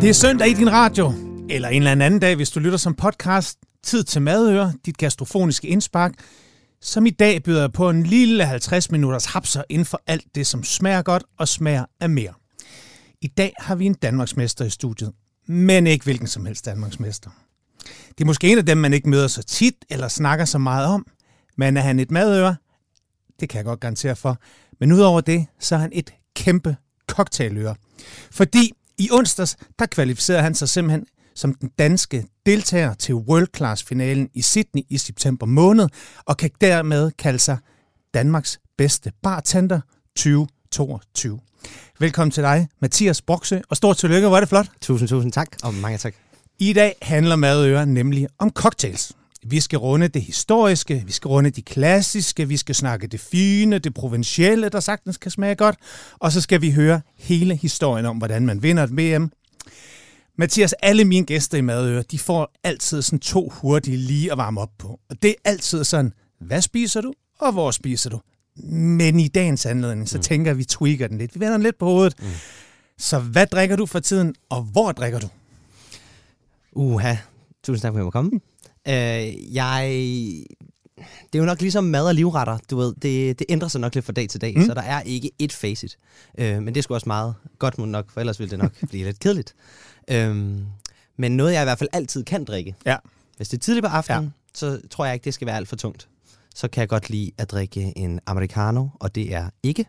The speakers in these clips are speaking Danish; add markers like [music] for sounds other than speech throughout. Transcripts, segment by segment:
Det er søndag i din radio, eller en eller anden dag, hvis du lytter som podcast. Tid til madøre, dit gastrofoniske indspark, som i dag byder på en lille 50 minutters hapser inden for alt det, som smager godt og smager af mere. I dag har vi en Danmarksmester i studiet, men ikke hvilken som helst Danmarksmester. Det er måske en af dem, man ikke møder så tit eller snakker så meget om, men er han et madøre? Det kan jeg godt garantere for. Men udover det, så er han et kæmpe cocktailøre. Fordi i onsdags, der kvalificerede han sig simpelthen som den danske deltager til World Class-finalen i Sydney i september måned, og kan dermed kalde sig Danmarks bedste bartender 2022. Velkommen til dig, Mathias Brokse, og stort tillykke, hvor er det flot. Tusind, tusind tak, og mange tak. I dag handler Madøre nemlig om cocktails. Vi skal runde det historiske, vi skal runde de klassiske, vi skal snakke det fine, det provincielle, der sagtens kan smage godt, og så skal vi høre hele historien om, hvordan man vinder et VM. Mathias, alle mine gæster i Madøre, de får altid sådan to hurtige lige at varme op på. Og det er altid sådan, hvad spiser du, og hvor spiser du? Men i dagens anledning, så mm. tænker vi, tweaker den lidt. Vi vender den lidt på hovedet. Mm. Så hvad drikker du for tiden, og hvor drikker du? Uha, tusind tak for at jeg må komme. Øh, jeg... Det er jo nok ligesom mad og livretter, du ved. Det, det ændrer sig nok lidt fra dag til dag, mm. så der er ikke et facit. Øh, men det er sgu også meget godt nok, for ellers ville det nok [laughs] blive lidt kedeligt. Øh, men noget, jeg i hvert fald altid kan drikke. Ja. Hvis det er tidligt på aftenen, ja. så tror jeg ikke, det skal være alt for tungt. Så kan jeg godt lide at drikke en americano, og det er ikke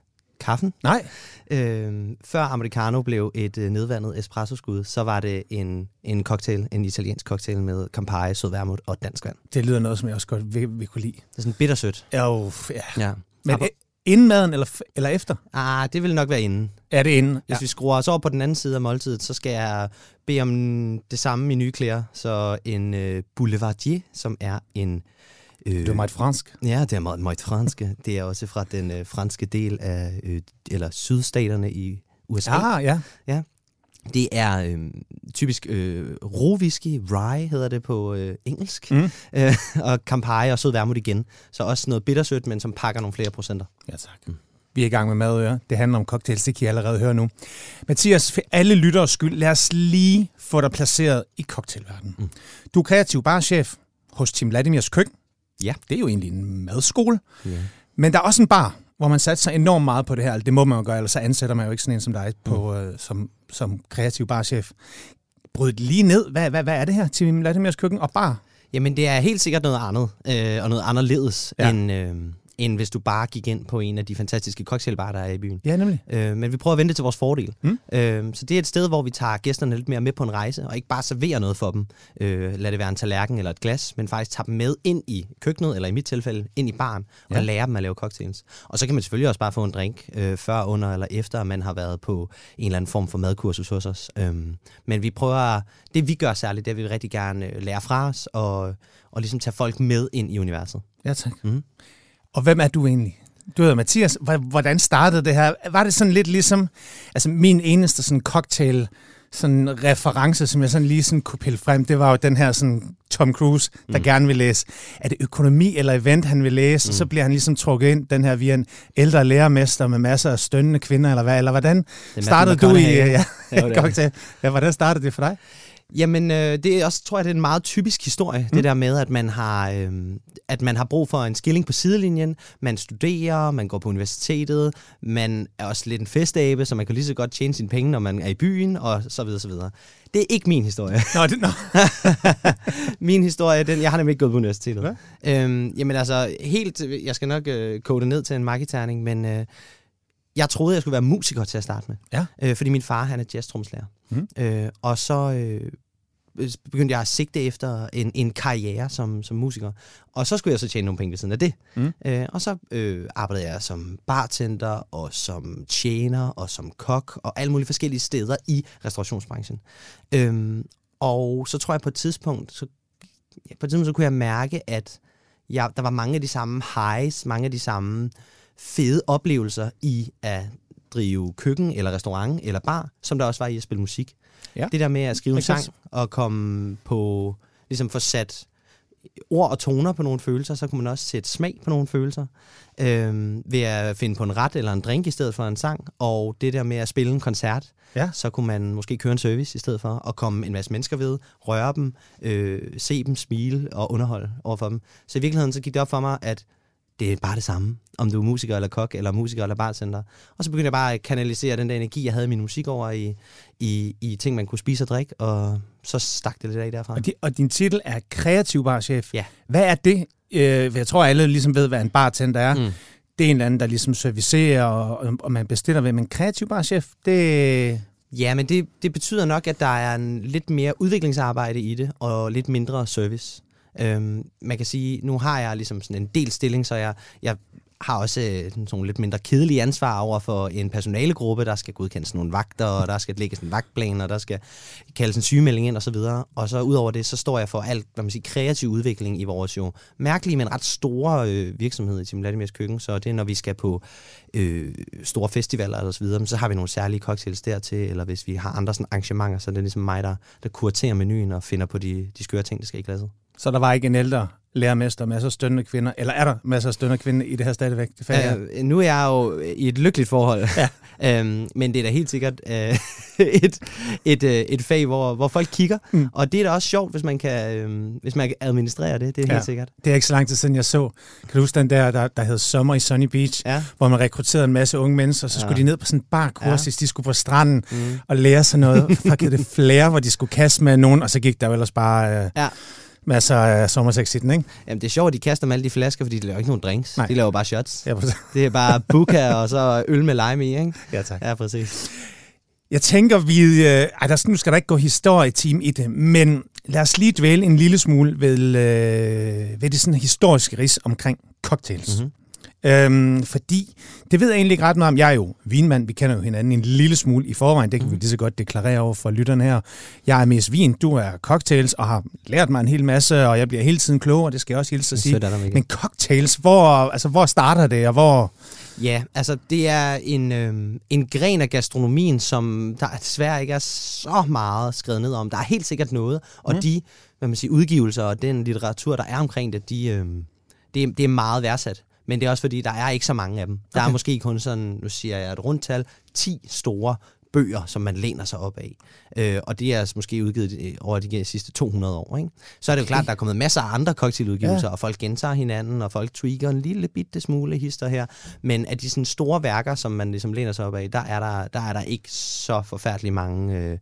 kaffen. Nej. Øh, før americano blev et øh, nedvandet espresso-skud, så var det en, en cocktail, en italiensk cocktail med Campari, sød vermouth og dansk vand. Det lyder noget, som jeg også godt vil, vil kunne lide. Det er sådan bittersødt. Jo, ja. Ja. Men e- inden maden eller, eller efter? Ah, det vil nok være inden. Er det inden? Hvis Ja. ja. vi skruer os over på den anden side af måltidet, så skal jeg bede om det samme i nye klæder. Så en øh, boulevardier, som er en... Øh, Det er meget fransk. Ja, det er meget, meget franske. Det er også fra den øh, franske del af, øh, eller sydstaterne i USA. Ah, ja. Det er øh, typisk øh, rovwhisky, rye hedder det på øh, engelsk, Mm. øh, [laughs] og Campari og sød vermouth igen. Så også noget bittersødt, men som pakker nogle flere procenter. Ja, tak. Vi er i gang med madøre. Det handler om cocktails, det kan I allerede høre nu. Mathias, for alle lytteres skyld, lad os lige få dig placeret i cocktailverdenen. Mm. Du er kreativ barchef hos Tim Vladimirs Køkken. Ja. Det er jo egentlig en madskole. Ja. Men der er også en bar, hvor man satser enormt meget på det her. Det må man jo gøre, ellers så ansætter man jo ikke sådan en som dig på, øh, som, som kreativ barchef. Bryd det lige ned. Hvad, hvad, hvad er det her, Tim Vladimirs Køkken og bar? Jamen, det er helt sikkert noget andet, øh, og noget anderledes, ja. end, øh, end hvis du bare gik ind på en af de fantastiske cocktailbarer, der er i byen. Ja, nemlig. Øh, men vi prøver at vente til vores fordel. Mm. Øh, så det er et sted, hvor vi tager gæsterne lidt mere med på en rejse, og ikke bare serverer noget for dem. Øh, lad det være en tallerken eller et glas, men faktisk tager dem med ind i køkkenet, eller i mit tilfælde, ind i baren, og Ja. ja. lære dem at lave cocktails. Og så kan man selvfølgelig også bare få en drink, øh, før, under eller efter, at man har været på en eller anden form for madkursus hos os. Øh, men vi prøver, det vi gør særligt, det er, at vi rigtig gerne øh, lære fra os, og, og ligesom tage folk med ind i universet. Ja, tak. Mhm. Og hvem er du egentlig? Du hedder Mathias. Hvordan startede det her? Var det sådan lidt ligesom, altså min eneste sådan cocktail sådan reference, som jeg sådan lige sådan kunne pille frem, det var jo den her sådan Tom Cruise, der mm. gerne vil læse. Er det økonomi eller event, han vil læse? Mm. Så bliver han ligesom trukket ind, den her via en ældre lærermester med masser af stønnende kvinder, eller hvad? Eller hvordan startede du i... Ja, Ja, [laughs] ja, hvordan startede det for dig? Jamen, øh, det er også, tror jeg, det er en meget typisk historie, mm. det der med, at man, har, øh, at man har brug for en skilling på sidelinjen, man studerer, man går på universitetet, man er også lidt en festabe, så man kan lige så godt tjene sine penge, når man er i byen, og så videre, så videre. Det er ikke min historie. Nå, det, nå. [laughs] min historie, den, jeg har nemlig ikke gået på universitetet. Øhm, jamen altså, helt, jeg skal nok øh, kode det ned til en marketerning, men øh, jeg troede, jeg skulle være musiker til at starte med. Ja. Øh, fordi min far, han er jazztromslærer. Mhm. Øh, og så øh, begyndte jeg at sigte efter en, en karriere som, som musiker. Og så skulle jeg så tjene nogle penge ved siden af det. Mhm. Øh, og så øh, arbejdede jeg som bartender, og som tjener, og som kok, og alle mulige forskellige steder i restaurationsbranchen. Øhm, og så tror jeg på et tidspunkt, så, ja, på et tidspunkt så kunne jeg mærke, at jeg, der var mange af de samme highs, mange af de samme fede oplevelser i at drive køkken, eller restaurant, eller bar, som der også var i at spille musik. Ja. Det der med at skrive en sang, og komme på, ligesom få sat ord og toner på nogle følelser, så kunne man også sætte smag på nogle følelser, øh, ved at finde på en ret eller en drink i stedet for en sang, og det der med at spille en koncert, Ja. så kunne man måske køre en service i stedet for, og komme en masse mennesker ved, røre dem, øh, se dem, smile og underholde overfor dem. Så i virkeligheden så gik det op for mig, at det er bare det samme, om du er musiker eller kok, eller musiker eller bartender. Og så begyndte jeg bare at kanalisere den der energi, jeg havde i min musik over i, i, i ting, man kunne spise og drikke, og så stak det lidt af derfra. Og, di, og din titel er kreativ barchef. Ja. Hvad er det? Øh, jeg tror, alle ligesom ved, hvad en bartender er. Mm. Det er en eller anden, der ligesom servicerer, og, og man bestiller ved. Men kreativ barchef, det... Ja, men det, det betyder nok, at der er en lidt mere udviklingsarbejde i det, og lidt mindre service. Øhm, man kan sige, nu har jeg ligesom sådan en del stilling, så jeg, jeg har også øh, sådan nogle lidt mindre kedelige ansvar over for en personalegruppe, der skal godkendes nogle vagter, og der skal lægges en vagtplan, og der skal kaldes en sygemelding ind og så videre. Og så udover det, så står jeg for alt, hvad man siger, kreativ udvikling i vores jo mærkelige, men ret store øh, virksomhed i Tim Vladimirs køkken. Så det er, når vi skal på øh, store festivaler og så videre, men så har vi nogle særlige cocktails dertil, eller hvis vi har andre sådan arrangementer, så er det ligesom mig, der, der kuraterer menuen og finder på de, de skøre ting, der skal i glasset. Så der var ikke en ældre lærermester, masser af stønnende kvinder, eller er der masser af stønnende kvinder i det her stadigvæk? Det? Øh, nu er jeg jo i et lykkeligt forhold, Ja. [laughs] øhm, men det er da helt sikkert øh, [laughs] et, et, øh, et fag, hvor, hvor folk kigger, Mm. og det er da også sjovt, hvis man kan, øh, hvis man kan administrere det, det er Ja. helt sikkert. Det er ikke så lang tid siden, jeg så. Kan du huske den der, der, der hed Sommer i Sunny Beach, Ja. hvor man rekrutterede en masse unge mennesker, så Ja. skulle de ned på sådan en barkursus, de skulle på stranden Mm. og lære sådan noget, fuck det [laughs] flair, hvor de skulle kaste med nogen, og så gik der jo ellers bare øh, Ja. Masser af sommersex i den, ikke? Jamen, det er sjovt, at de kaster med alle de flasker, fordi de laver ikke nogen drinks. Nej. De laver bare shots. Ja, præcis. Det er bare buka og så øl med lime i, ikke? ja tak. Ja, præcis. Jeg tænker, vi... Øh, ej, der, nu skal der ikke gå historieteam i det, men lad os lige dvæle en lille smule ved, øh, ved det sådan historiske ris omkring cocktails. Mhm. Øhm, fordi, det ved jeg egentlig ikke ret meget om. Jeg er jo vinmand, vi kender jo hinanden en lille smule i forvejen. Det kan vi lige så godt deklarere over for lytterne her. Jeg er mest vin, du er cocktails, og har lært mig en hel masse, og jeg bliver hele tiden klogere, det skal jeg også hilse at sige. Men cocktails, hvor, altså, hvor starter det, og hvor... Ja, altså det er en, øh, en gren af gastronomien, som der desværre ikke er så meget skrevet ned om. Der er helt sikkert noget, og Mhm. mm. de hvad man siger, udgivelser og den litteratur, der er omkring det, de, øh, det, det er meget værdsat. Men det er også fordi, der er ikke så mange af dem. Der Okay. er måske kun sådan, nu siger jeg et rundtal, 10 store bøger, som man læner sig op af. Øh, og det er altså måske udgivet øh, over de sidste 200 år. Ikke? Så er det jo Okay. klart, der er kommet masser af andre cocktailudgivelser, Ja. ja. og folk gentager hinanden, og folk tweaker en lille bitte smule hister her. Men af de sådan store værker, som man ligesom læner sig op af, der er der, der, er der ikke så forfærdeligt mange øh,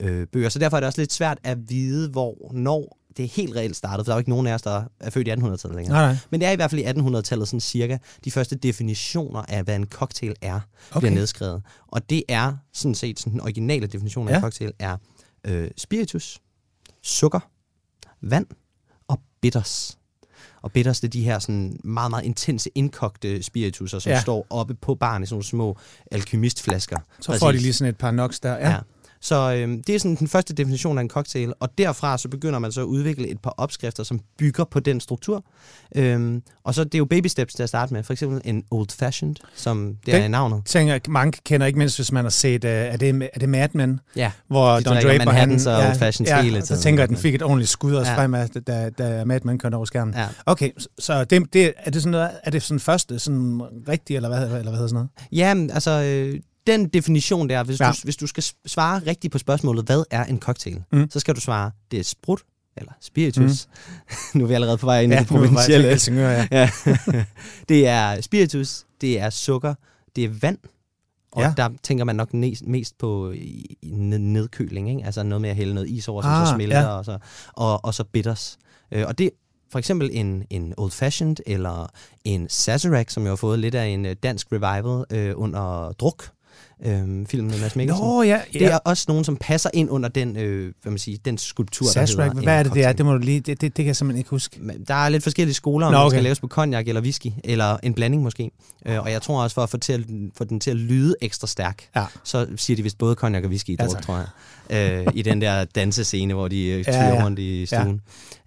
øh, bøger. Så derfor er det også lidt svært at vide, hvor, når det er helt reelt startet, for der er jo ikke nogen af os, der er født i 1800-tallet længere. Nej, nej. Men det er i hvert fald i 1800-tallet sådan cirka de første definitioner af, hvad en cocktail er, okay. Bliver nedskrevet. Og det er sådan set sådan den originale definition af Ja. en cocktail er øh, spiritus, sukker, vand og bitters. Og bitters, det er de her sådan meget, meget intense indkogte spiritusser, som Ja. står oppe på baren i sådan nogle små alkymistflasker. Så får de lige sådan et par noks der. Ja. Ja. Så øhm, det er sådan den første definition af en cocktail, og derfra så begynder man så at udvikle et par opskrifter, som bygger på den struktur. Øhm, og så det er jo baby steps til at starte med. For eksempel en old fashioned, som det Den- er i navnet. tænker, mange kender ikke mindst, hvis man har set, uh, er, det, er det Mad Men, Ja, hvor De Don Draper, han, Manhattans og Old Fashions ja, hele ja, så tiden. tænker jeg, at den fik et ordentligt skud også ja. Ja. frem af, da, da Mad Men kørte over skærmen. ja. Okay, så- så det, det, er det sådan noget, er det sådan første, sådan rigtigt, eller hvad, eller hvad hedder sådan noget? Ja, altså, øh, den definition der, hvis, Ja. ja. du, hvis du skal svare rigtigt på spørgsmålet, hvad er en cocktail? Mm. Så skal du svare, det er sprut, eller spiritus. Mm. [laughs] nu er vi allerede på vej ind i det vej til provincielle. Helsingør, ja. [laughs] Ja. det er spiritus, det er sukker, det er vand, og Ja. ja. der tænker man nok mest, mest på nedkøling, ikke? altså noget med at hælde noget is over, som Ah, så smelter, ja. og, så, og, og så bitters. Øh, og det for eksempel en, en Old Fashioned eller en Sazerac, som jo har fået lidt af en øh, dansk revival øh, under Druk, øh, filmen med Mads Mikkelsen. Nå, ja. Det er også nogen, som passer ind under den, øh, hvad man siger, den skulptur, der Sazerac, hedder hvad er det, det er? Det må du lige, det, det, det kan jeg simpelthen ikke huske. Der er lidt forskellige skoler, om Nå, okay. den skal laves på cognac eller whisky, eller en blanding måske. Øh, og jeg tror også, for at få, til at, få den til at lyde ekstra stærk, Ja. så siger de vist både cognac og whisky i Ja, druk, tror jeg. Øh, I den der dansescene, hvor de øh, Ja, tyrer ja. rundt i stuen.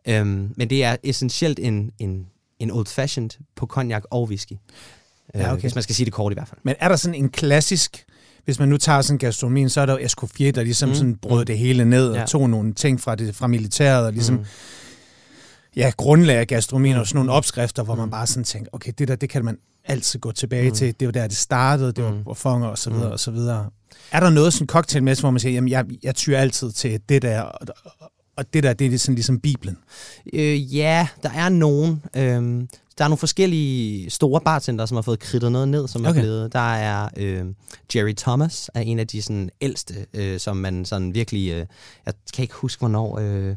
Ja. Øhm, men det er essentielt en, en, en old fashioned på cognac og whisky. Øh, Ja, okay. Hvis man skal sige det kort i hvert fald. Men er der sådan en klassisk, hvis man nu tager sådan gastronomien, så er der jo Escoffier, der ligesom mm. Mm, sådan brød mm. det hele ned og Ja. tog nogle ting fra, det, fra militæret og ligesom Mm. ja, grundlag af gastronomien og sådan nogle opskrifter, hvor man bare sådan tænker, okay, det der, det kan man altid gå tilbage mm. til. Det var der, det startede, det var mm. fonger og så videre mm. og så videre. Er der noget sådan cocktailmæssigt, hvor man siger, jamen jeg, jeg tyrer altid til det der, og, og det der, det er sådan ligesom Bibelen? Øh, ja, der er nogen. Øhm, der er nogle forskellige store bartender, som har fået kridtet noget ned, som okay. er blevet. Der er øh, Jerry Thomas, er en af de sådan, ældste, øh, som man sådan virkelig... Øh, jeg kan ikke huske, hvornår... Øh,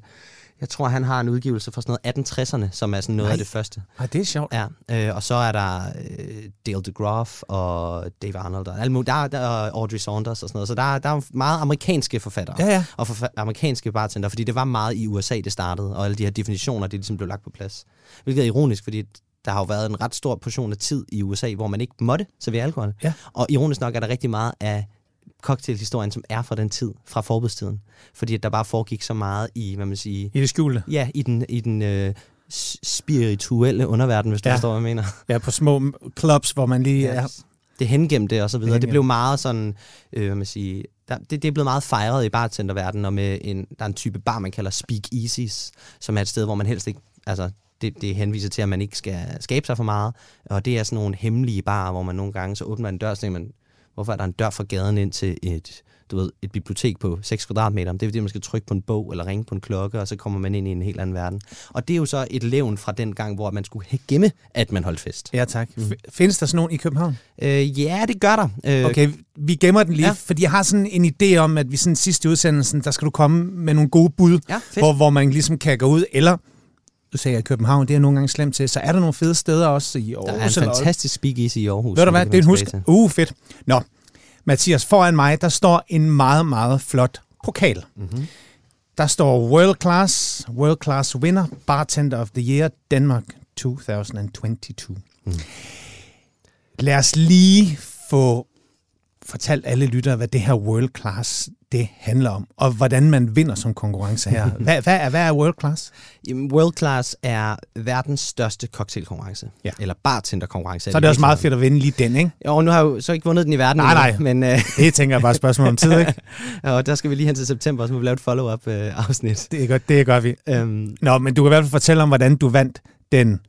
jeg tror, han har en udgivelse fra sådan noget 1860'erne, som er sådan noget Nej. af det første. Ej, det er sjovt. Ja, øh, og så er der øh, Dale DeGroff og Dave Arnold og alt Der, der er Audrey Saunders og sådan noget. Så der, der er meget amerikanske forfattere ja, ja. og forfa- amerikanske bartender, fordi det var meget i USA, det startede, og alle de her definitioner, det ligesom blev lagt på plads. Hvilket er ironisk, fordi der har jo været en ret stor portion af tid i USA, hvor man ikke måtte servere alkohol. Ja. Og ironisk nok er der rigtig meget af cocktailhistorien, som er fra den tid, fra forbudstiden. Fordi der bare foregik så meget i, hvad man siger... I det skjulte? Ja, i den, i den øh, spirituelle underverden, hvis du ja. forstår, hvad jeg mener. Ja, på små clubs, hvor man lige... Ja, det hengemte og så videre. Det, det blev meget sådan, øh, hvad man siger, der, det, det er blevet meget fejret i bartenderverdenen, og med en, der er en type bar, man kalder speak easies, som er et sted, hvor man helst ikke, altså det, det henviser til, at man ikke skal skabe sig for meget, og det er sådan nogle hemmelige barer, hvor man nogle gange så åbner en dør, så man, hvorfor er der en dør fra gaden ind til et, du ved, et bibliotek på 6 kvadratmeter? Det er fordi, man skal trykke på en bog eller ringe på en klokke, og så kommer man ind i en helt anden verden. Og det er jo så et levn fra den gang, hvor man skulle gemme, at man holdt fest. Ja, tak. Mm. Findes der sådan nogen i København? Øh, ja, det gør der. Øh, okay, vi gemmer den lige, ja. fordi jeg har sådan en idé om, at vi sådan sidste udsendelsen, der skal du komme med nogle gode bud, ja, hvor, hvor man ligesom kan gå ud, eller du sagde, at København, det er nogle gange slemt til. Så er der nogle fede steder også i Aarhus? Der er en fantastisk speakeasy i Aarhus. Ved du hvad, det er en husk. Uh, fedt. Nå, Mathias, foran mig, der står en meget, meget flot pokal. Mm-hmm. Der står World Class, World Class Winner, Bartender of the Year, Danmark 2022. Mm. Lad os lige få fortalt alle lyttere, hvad det her World Class det handler om, og hvordan man vinder som konkurrence her. [laughs] Hvad, hvad, er, hvad er World Class? Jamen, World Class er verdens største cocktailkonkurrence, ja. eller bartenderkonkurrence. Så er det også meget fedt at vinde lige den, ikke? Jo, nu har jeg jo så ikke vundet den i verden. Nej, nej, men, uh... [laughs] det tænker jeg bare spørgsmål om tid, ikke? [laughs] og der skal vi lige hen til september, så må vi lave et follow-up-afsnit. Uh, det, gør, det gør vi. Um... Nå, men du kan i hvert fald fortælle om, hvordan du vandt den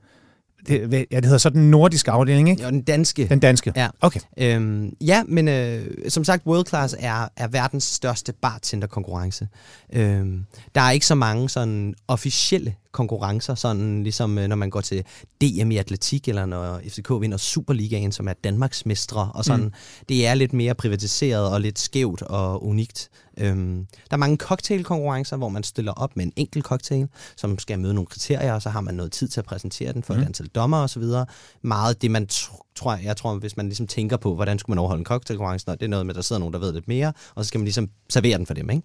det, ja, det hedder så den nordiske afdeling, ikke? Ja, den danske. Den danske, ja. okay. Øhm, ja, men øh, som sagt, World Class er, er verdens største bartenderkonkurrence. Øhm, der er ikke så mange sådan officielle konkurrencer, sådan ligesom øh, når man går til DM i atletik, eller når FCK vinder Superligaen, som er Danmarks mestre, og sådan. Mm. Det er lidt mere privatiseret og lidt skævt og unikt. Øhm, der er mange cocktailkonkurrencer, hvor man stiller op med en enkelt cocktail, som skal møde nogle kriterier, og så har man noget tid til at præsentere den for mm. et antal dommer og så videre. Meget det, man tror, jeg tror, hvis man ligesom tænker på, hvordan skulle man overholde en cocktailkonkurrence, det er noget med, at der sidder nogen, der ved lidt mere, og så skal man ligesom servere den for dem, ikke?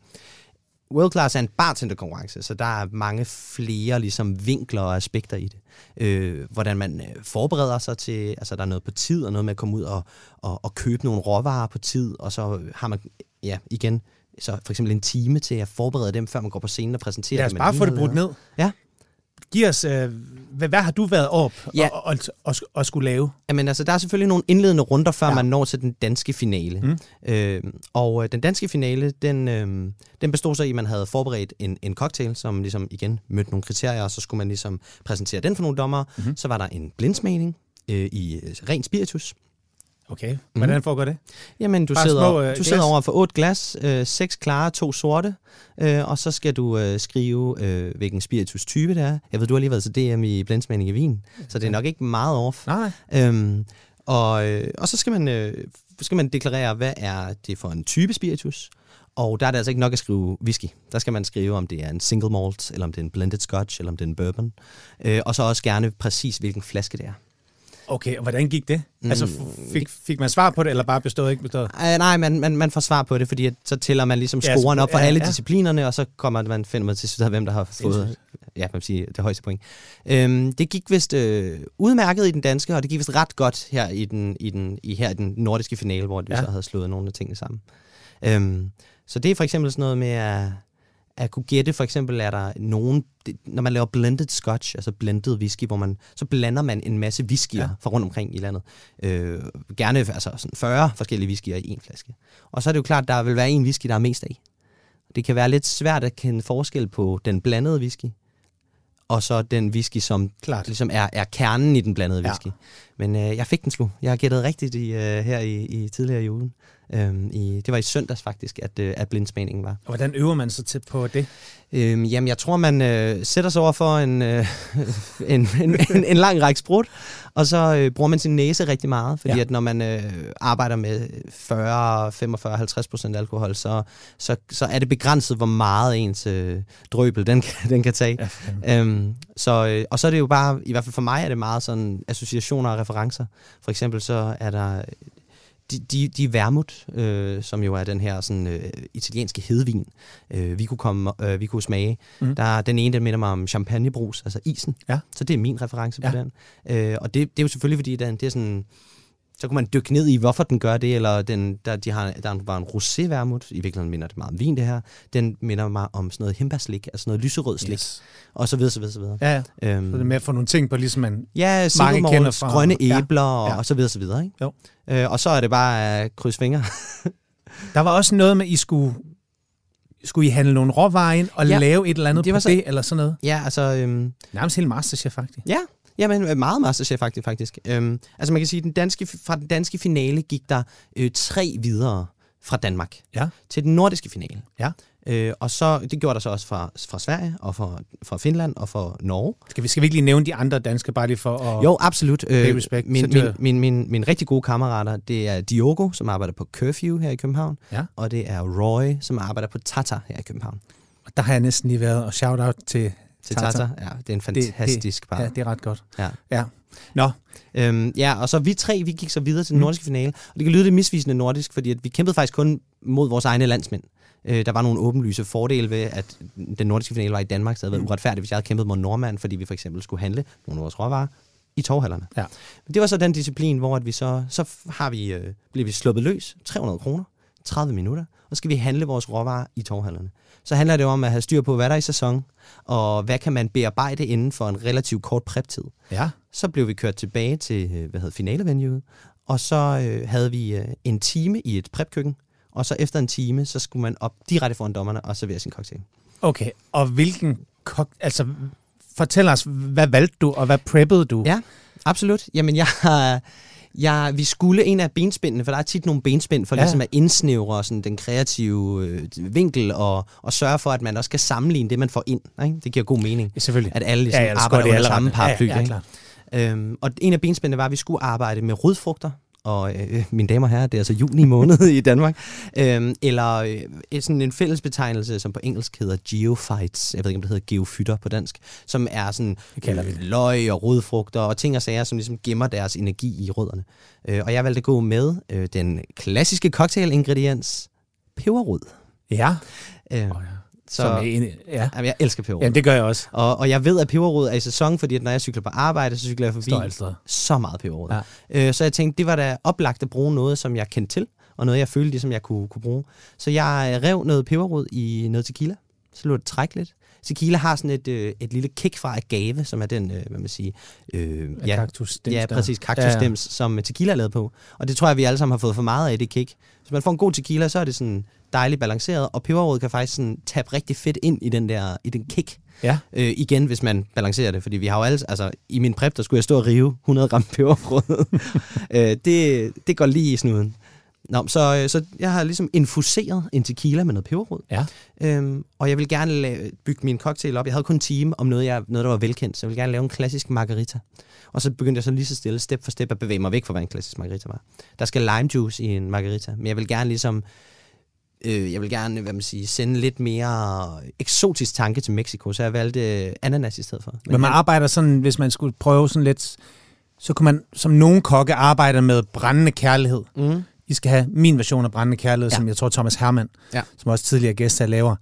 World Class er en bartenderkonkurrence, så der er mange flere ligesom, vinkler og aspekter i det. Øh, hvordan man øh, forbereder sig til, altså der er noget på tid, og noget med at komme ud og, og, og købe nogle råvarer på tid, og så har man, ja, igen, så for eksempel en time til at forberede dem, før man går på scenen og præsenterer dem. Lad os bare få det brudt ned. Ja. Giv os, øh, hvad, hvad har du været op ja. og, og, og, og skulle lave? Jamen altså, der er selvfølgelig nogle indledende runder, før ja. man når til den danske finale. Mm. Øh, og øh, den danske finale, den, øh, den bestod så i, at man havde forberedt en, en cocktail, som ligesom igen mødte nogle kriterier, og så skulle man ligesom præsentere den for nogle dommer. Mm. Så var der en blindsmagning øh, i øh, ren spiritus. Okay, hvordan mm. foregår det? Jamen, du Bare sidder, små, øh, du sidder over for otte glas, øh, seks klare, to sorte, øh, og så skal du øh, skrive, øh, hvilken spiritus-type det er. Jeg ved, du har lige været til DM i blindsmagning i Wien, så det er nok ikke meget off. Nej. Øhm, og, øh, og så skal man, øh, skal man deklarere, hvad er det for en type spiritus, og der er det altså ikke nok at skrive whisky. Der skal man skrive, om det er en single malt, eller om det er en blended scotch, eller om det er en bourbon. Øh, og så også gerne præcis, hvilken flaske det er. Okay, og hvordan gik det? Mm. Altså, fik, fik man svar på det, eller bare bestået ikke bestået? Uh, nej, man, man, man får svar på det, fordi at, så tæller man ligesom ja, scoren op for ja, alle ja. disciplinerne, og så kommer man, finder man til sidst hvem der har fået ja, man sige, det højeste point. Øhm, det gik vist øh, udmærket i den danske, og det gik vist ret godt her i den, i den, i her i den nordiske finale, hvor vi ja. så havde slået nogle af tingene sammen. Øhm, så det er for eksempel sådan noget med at at kunne gætte, for eksempel er der nogen, når man laver blended scotch, altså blended whisky, hvor man, så blander man en masse whiskyer ja. fra rundt omkring i landet. Øh, gerne altså sådan 40 forskellige whiskyer i en flaske. Og så er det jo klart, der vil være en whisky, der er mest af. Det kan være lidt svært at kende forskel på den blandede whisky, og så den whisky, som Klart. ligesom er, er kernen i den blandede Ja. whisky. Men øh, jeg fik den sgu. Jeg har gættet rigtigt i, øh, her i, i tidligere i julen. Øhm, i, det var i søndags faktisk, at, øh, at blindsmagningen var. Og hvordan øver man sig til på det? Øhm, jamen, jeg tror, man øh, sætter sig over for en, øh, [laughs] en, en, en, en lang række sprut, og så øh, bruger man sin næse rigtig meget, fordi Ja. at når man øh, arbejder med 40, 45, 50 procent alkohol, så, så, så er det begrænset, hvor meget ens øh, drøbel den, kan- den kan tage. Ja, Øhm, så, øh, og så er det jo bare, i hvert fald for mig, er det meget sådan associationer og referencer. For eksempel så er der de, de, de vermut, øh, som jo er den her sådan, øh, italienske hedvin, øh, vi, kunne komme, øh, vi kunne smage. Mm. Der, den ene, den minder mig om champagnebrus, altså isen. Ja. Så det er min reference på Ja. den. Øh, og det, det er jo selvfølgelig, fordi den, det er sådan... Så kunne man dykke ned i, hvorfor den gør det, eller den, der, de har, der var en rosé-vermut, i virkeligheden minder det meget om vin, det her. Den minder mig om sådan noget himbærslik, altså noget lyserød slik, yes. Og så videre, så videre, så videre. Ja, ja. Øhm, Så det er med at få nogle ting på, ligesom man... Ja, mange kender fra- grønne Ja. æbler og, Ja. og så videre, så videre. Ikke? Jo. Øh, og så er det bare at krydse fingre. [laughs] Der var også noget med, at I skulle, skulle I handle nogle råvarer ind og ja. Ja. lave et eller andet Det var på så- det, eller sådan noget? ja, altså... Øhm, Nærmest helt masterchef, faktisk. ja, jamen, meget Masterchef faktisk. faktisk. Øhm, altså man kan sige, den danske, fra den danske finale gik der øh, tre videre fra Danmark Ja. til den nordiske finale. Ja. Øh, og så, det gjorde der så også fra, fra Sverige og fra, fra Finland og fra Norge. Skal vi, skal vi ikke lige nævne de andre danske, bare lige for at... Jo, absolut. Øh, respect. Så min, min, min, min, min rigtig gode kammerater, det er Diogo, som arbejder på Curfew her i København, Ja. og det er Roy, som arbejder på Tata her i København. Og der har jeg næsten lige været, og shout-out til Til Tata. Tata. Ja, det er en fantastisk det, bar. Ja, det er ret godt. Ja. ja. Nå, Øhm, ja, og så vi tre, vi gik så videre til den Mm. nordiske finale. Og det kan lyde lidt misvisende nordisk, fordi at vi kæmpede faktisk kun mod vores egne landsmænd. Øh, der var nogle åbenlyse fordele ved, at den nordiske finale var i Danmark, så det havde været uretfærdigt, hvis jeg havde kæmpet mod nordmand, fordi vi for eksempel skulle handle nogle af vores råvarer i torvhallerne. Ja. Men det var så den disciplin, hvor at vi så, så har vi, øh, bliver vi sluppet løs, 300 kroner, 30 minutter, så skal vi handle vores råvarer i torvhallerne. Så handler det om at have styr på, hvad der er i sæson, og hvad kan man bearbejde inden for en relativt kort prep-tid. ja. Så blev vi kørt tilbage til øh, hvad hedder finalevenuet, og så øh, havde vi øh, en time i et prepkøkken, og så efter en time, så skulle man op direkte foran dommerne og servere sin cocktail. Okay, og hvilken kok... Altså, fortæl os, hvad valgte du, og hvad preppede du? Ja, absolut. Jamen, jeg har... Jeg, vi skulle en af benspændene, for der er tit nogle benspænd, for Ja. ja. ligesom at indsnævre sådan, den kreative øh, vinkel, og, og sørge for, at man også kan sammenligne det, man får ind. Ikke? Det giver god mening, Ja, selvfølgelig. at alle ligesom ja, arbejder under samme paraply. Ja, ja, ikke? klart. Øhm, og en af benspændene var, at vi skulle arbejde med rødfrugter, og øh, mine damer og herrer, det er altså juni [laughs] måned i Danmark, øhm, eller øh, sådan en fælles betegnelse, som på engelsk hedder geophytes, jeg ved ikke, om det hedder geofytter på dansk, som er sådan kalder øh, løg og rødfrugter og ting og sager, som ligesom gemmer deres energi i rødderne. Øh, og jeg valgte at gå med øh, den klassiske cocktail-ingrediens, peberrod. Ja. Øh, Oh, ja. Så, Som en, ja. jamen, jeg elsker peberrod. ja, det gør jeg også. Og, og jeg ved, at peberrod er i sæson, fordi at når jeg cykler på arbejde, så cykler jeg forbi steder. så meget peberrod. Ja. Øh, så jeg tænkte, det var da oplagt at bruge noget, som jeg kendte til, og noget, jeg følte, ligesom jeg kunne, kunne bruge. Så jeg rev noget peberrod i noget tequila, så lå det træk lidt. Tequila har sådan et, øh, et lille kick fra agave, som er den, øh, hvad man siger, øh, Ja, kaktus, ja, præcis, kaktusstems, ja, ja. som tequila er lavet på. Og det tror jeg, vi alle sammen har fået for meget af, det kick. Hvis man får en god tequila, så er det sådan dejligt balanceret, og peberrod kan faktisk sådan tabe rigtig fedt ind i den der i den kick. Ja. Øh, igen, hvis man balancerer det, fordi vi har jo alle, altså i min prep, der skulle jeg stå og rive 100 gram peberbrød. [laughs] øh, det, det går lige i snuden. Nå, så, øh, så jeg har ligesom infuseret en tequila med noget peberrod. Ja. Øhm, og jeg vil gerne lave, bygge min cocktail op. Jeg havde kun en time om noget, jeg, noget, der var velkendt, så jeg vil gerne lave en klassisk margarita. Og så begyndte jeg så lige så stille, step for step, at bevæge mig væk fra, hvad en klassisk margarita var. Der skal lime juice i en margarita, men jeg vil gerne ligesom øh, jeg vil gerne, hvad man siger, sende lidt mere eksotisk tanke til Mexico, så jeg valgte øh, ananas i stedet for. Men man arbejder sådan, hvis man skulle prøve sådan lidt, så kunne man som nogen kokke arbejde med brændende kærlighed. mm, I skal have min version af brændende kærlighed, ja. Som jeg tror Thomas Hermann, Ja. som også tidligere gæst her laver.